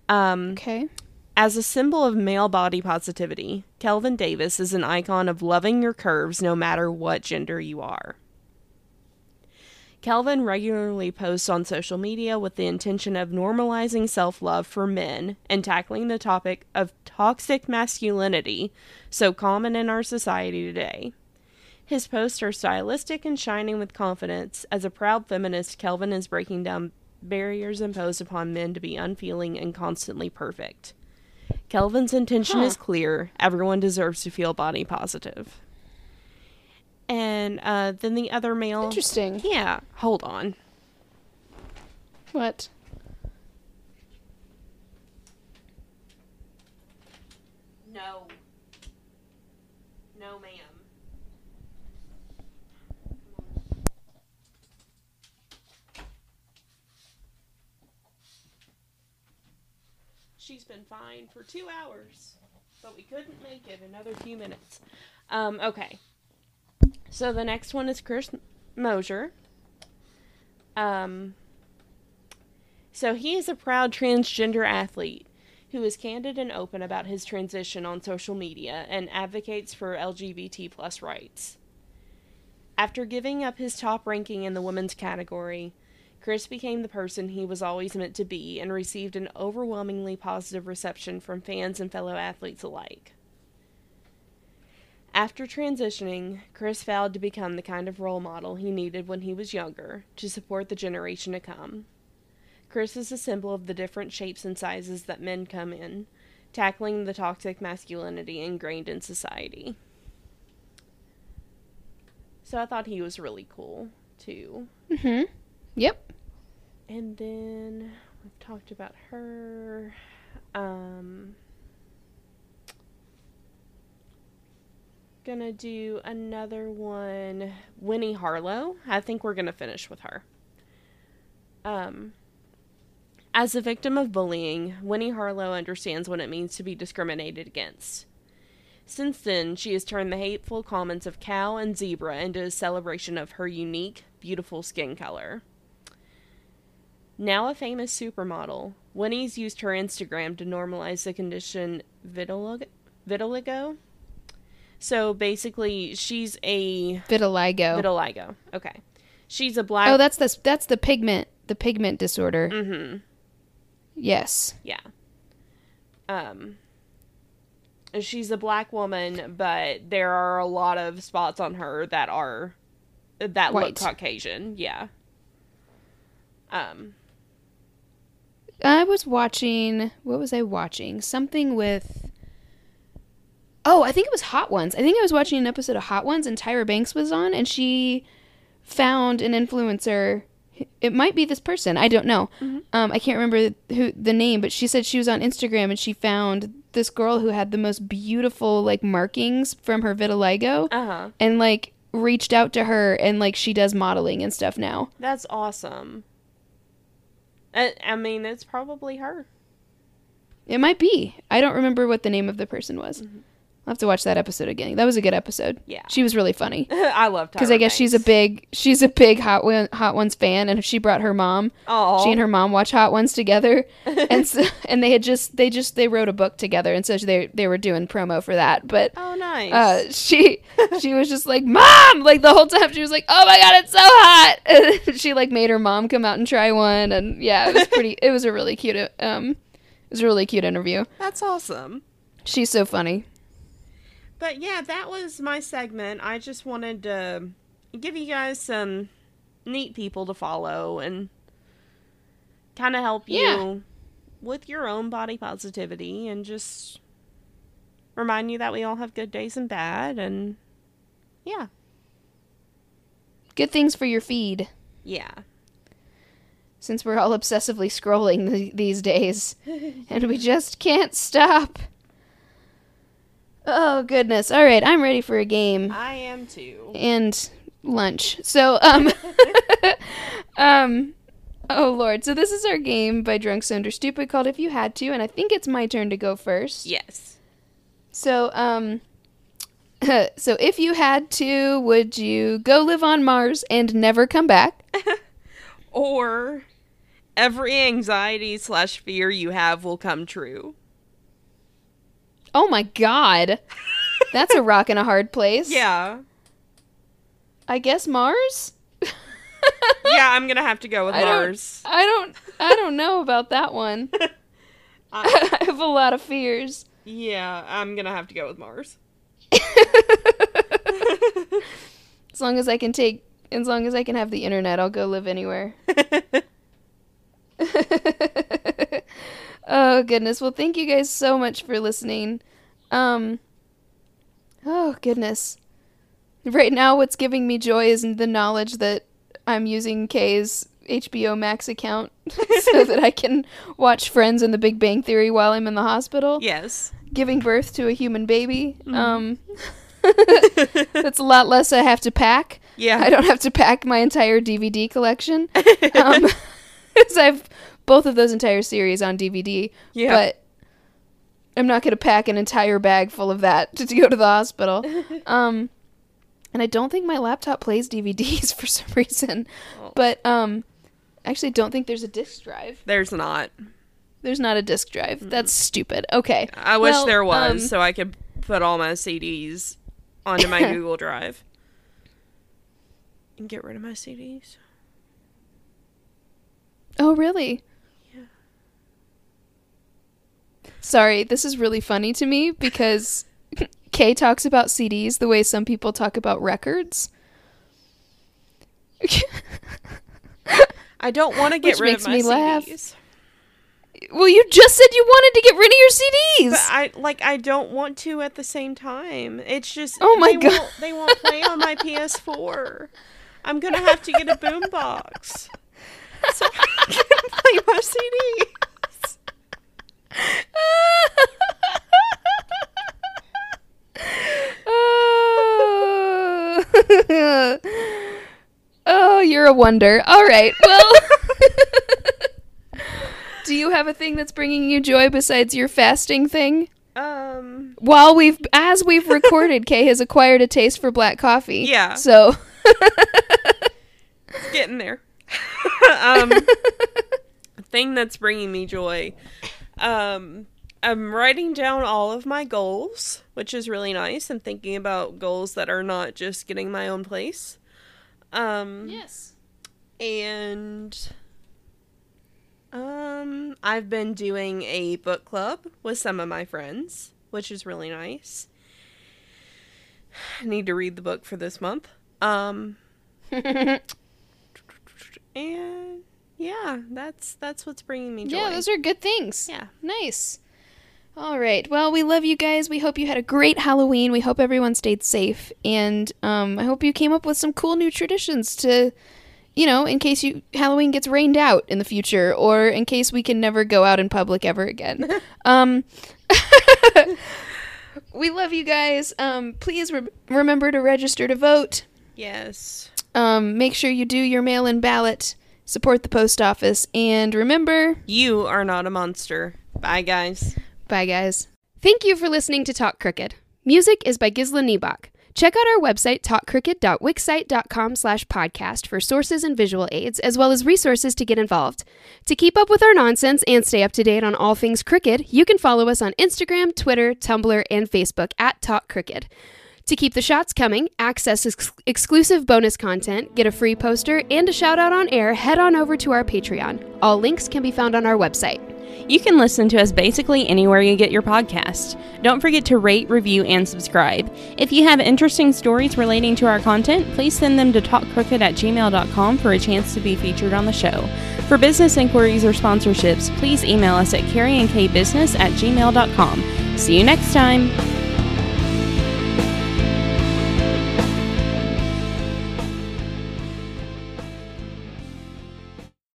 Speaker 2: Um,
Speaker 1: Okay.
Speaker 2: As a symbol of male body positivity, Kelvin Davis is an icon of loving your curves no matter what gender you are. Kelvin regularly posts on social media with the intention of normalizing self love for men and tackling the topic of toxic masculinity, so common in our society today. His posts are stylistic and shining with confidence. As a proud feminist, Kelvin is breaking down barriers imposed upon men to be unfeeling and constantly perfect. Kelvin's intention
Speaker 1: Huh.
Speaker 2: is clear. Everyone deserves to feel body positive. And uh, then the other male.
Speaker 1: Interesting.
Speaker 2: Yeah, hold on.
Speaker 1: What?
Speaker 2: No. No, ma'am. She's been fine for two hours, but we couldn't make it another few minutes. Um, okay. So the next one is Chris Mosier. Um, so he is a proud transgender athlete who is candid and open about his transition on social media and advocates for LGBT plus rights. After giving up his top ranking in the women's category, Chris became the person he was always meant to be and received an overwhelmingly positive reception from fans and fellow athletes alike. After transitioning, Chris vowed to become the kind of role model he needed when he was younger to support the generation to come. Chris is a symbol of the different shapes and sizes that men come in, tackling the toxic masculinity ingrained in society. So I thought he was really cool too.
Speaker 1: Mm hmm. Yep.
Speaker 2: And then we've talked about her. Um, gonna do another one. Winnie Harlow. I think we're gonna finish with her. Um, as a victim of bullying, Winnie Harlow understands what it means to be discriminated against. Since then, she has turned the hateful comments of cow and zebra into a celebration of her unique, beautiful skin color. Now a famous supermodel, Winnie's used her Instagram to normalize the condition vitiligo. vitiligo. So basically, she's a
Speaker 1: Vitiligo.
Speaker 2: vitiligo. Okay, she's a black.
Speaker 1: oh, that's the that's the pigment the pigment disorder.
Speaker 2: mm-hmm.
Speaker 1: Yes.
Speaker 2: Yeah. Um. She's a black woman, but there are a lot of spots on her that are that look Caucasian. Yeah. Um.
Speaker 1: I was watching. What was I watching? Something with. Oh, I think it was Hot Ones. I think I was watching an episode of Hot Ones, and Tyra Banks was on, and she found an influencer. It might be this person. I don't know.
Speaker 2: Mhm.
Speaker 1: Um, I can't remember who the name, but she said she was on Instagram and she found this girl who had the most beautiful like markings from her vitiligo,
Speaker 2: Uh huh.
Speaker 1: and like reached out to her, and like she does modeling and stuff now.
Speaker 2: That's awesome. I, I mean, it's probably her.
Speaker 1: It might be. I don't remember what the name of the person was. Mm-hmm. I'll have to watch that episode again. That was a good episode.
Speaker 2: Yeah.
Speaker 1: She was really funny
Speaker 2: I love
Speaker 1: because I guess she's a big she's a big Hot One, Hot Ones fan, and she brought her mom.
Speaker 2: Oh.
Speaker 1: She and her mom watch Hot Ones together, and so, and they had just they just they wrote a book together, and so they they were doing promo for that. But
Speaker 2: Oh, nice.
Speaker 1: uh, she she was just like mom like the whole time she was like oh my god it's so hot and she like made her mom come out and try one and yeah it was pretty it was a really cute um it was a really cute interview
Speaker 2: That's awesome.
Speaker 1: she's so funny
Speaker 2: But yeah, that was my segment. I just wanted to give you guys some neat people to follow and kind of help you with your own body positivity and just remind you that we all have good days and bad and yeah.
Speaker 1: good things for your feed
Speaker 2: Yeah.
Speaker 1: since we're all obsessively scrolling th- these days and we just can't stop oh goodness all right i'm ready for a game
Speaker 2: I am too.
Speaker 1: and lunch. So um um oh lord. So this is our game by Drunk Stupid called If You Had To and I think it's my turn to go first.
Speaker 2: Yes.
Speaker 1: So um so if you had to, would you go live on Mars and never come back?
Speaker 2: Or every anxiety slash fear you have will come true.
Speaker 1: Oh my god. That's a rock and a hard place.
Speaker 2: Yeah.
Speaker 1: I guess Mars?
Speaker 2: Yeah, I'm gonna have to go with
Speaker 1: I don't-
Speaker 2: Mars.
Speaker 1: I don't I don't know about that one.
Speaker 2: I-
Speaker 1: I have a lot of fears.
Speaker 2: yeah, I'm gonna have to go with Mars.
Speaker 1: as long as I can take, as long as I can have the internet, I'll go live anywhere. Oh goodness. Well, thank you guys so much for listening. Um. Oh goodness. Right now, what's giving me joy is the knowledge that I'm using Kay's HBO Max account so that I can watch Friends and The Big Bang Theory while I'm in the hospital
Speaker 2: yes.
Speaker 1: giving birth to a human baby.
Speaker 2: Mhm.
Speaker 1: Um, that's a lot less I have to pack.
Speaker 2: Yeah.
Speaker 1: I don't have to pack my entire DVD collection. Um, 'cause I've both of those entire series on DVD.
Speaker 2: yeah.
Speaker 1: But I'm not going to pack an entire bag full of that to, to go to the hospital. Um, and I don't think my laptop plays DVDs for some reason.
Speaker 2: Oh.
Speaker 1: But um, actually, don't think there's a disk drive.
Speaker 2: There's not.
Speaker 1: There's not a disk drive. That's stupid. Okay.
Speaker 2: I wish
Speaker 1: Well,
Speaker 2: there was,
Speaker 1: um,
Speaker 2: so I could put all my CDs onto my Google Drive. And get rid of my CDs.
Speaker 1: Oh, really?
Speaker 2: Yeah.
Speaker 1: Sorry, this is really funny to me because Kay talks about CDs the way some people talk about records.
Speaker 2: I don't want to get
Speaker 1: Which
Speaker 2: rid
Speaker 1: makes
Speaker 2: of my
Speaker 1: me laugh.
Speaker 2: CDs.
Speaker 1: well, you just said you wanted to get rid of your CDs.
Speaker 2: But I like I don't want to at the same time. It's just
Speaker 1: Oh my
Speaker 2: they
Speaker 1: God.
Speaker 2: Won't, they won't play on my PS4. I'm gonna have to get a boombox. So I can play my CDs.
Speaker 1: Oh. oh, you're a wonder. All right. Well, do you have a thing that's bringing you joy besides your fasting thing?
Speaker 2: Um.
Speaker 1: While we've, as we've recorded, Kay has acquired a taste for black coffee.
Speaker 2: Yeah.
Speaker 1: So, It's
Speaker 2: getting there. um, thing that's bringing me joy. Um, I'm writing down all of my goals, which is really nice. I'm thinking about goals that are not just getting my own place. Um,
Speaker 1: yes.
Speaker 2: and um, I've been doing a book club with some of my friends, which is really nice. I need to read the book for this month. Um, and yeah, that's that's what's bringing me joy.
Speaker 1: Yeah, those are good things.
Speaker 2: yeah.
Speaker 1: Nice. All right. Well, we love you guys. We hope you had a great Halloween. We hope everyone stayed safe, and um, I hope you came up with some cool new traditions to, you know, in case you Halloween gets rained out in the future, or in case we can never go out in public ever again. um, we love you guys. Um, please re- remember to register to vote.
Speaker 2: Yes.
Speaker 1: Um, make sure you do your mail-in ballot. Support the post office, and remember.
Speaker 2: You are not a monster. Bye, guys.
Speaker 1: Bye, guys. Thank you for listening to Talk Cricket. Music is by Gisla Niebach. Check out our website, talkcricket.wixsite.com slash podcast for sources and visual aids, as well as resources to get involved. To keep up with our nonsense and stay up to date on all things cricket, you can follow us on Instagram, Twitter, Tumblr, and Facebook at Talk Cricket. To keep the shots coming, access ex- exclusive bonus content, get a free poster, and a shout out on air, head on over to our Patreon. All links can be found on our website.
Speaker 3: You can listen to us basically anywhere you get your podcast. Don't forget to rate, review, and subscribe. If you have interesting stories relating to our content, please send them to talkcricket at gmail.com for a chance to be featured on the show. For business inquiries or sponsorships, please email us at carrieandkbusiness at gmail.com. See you next time!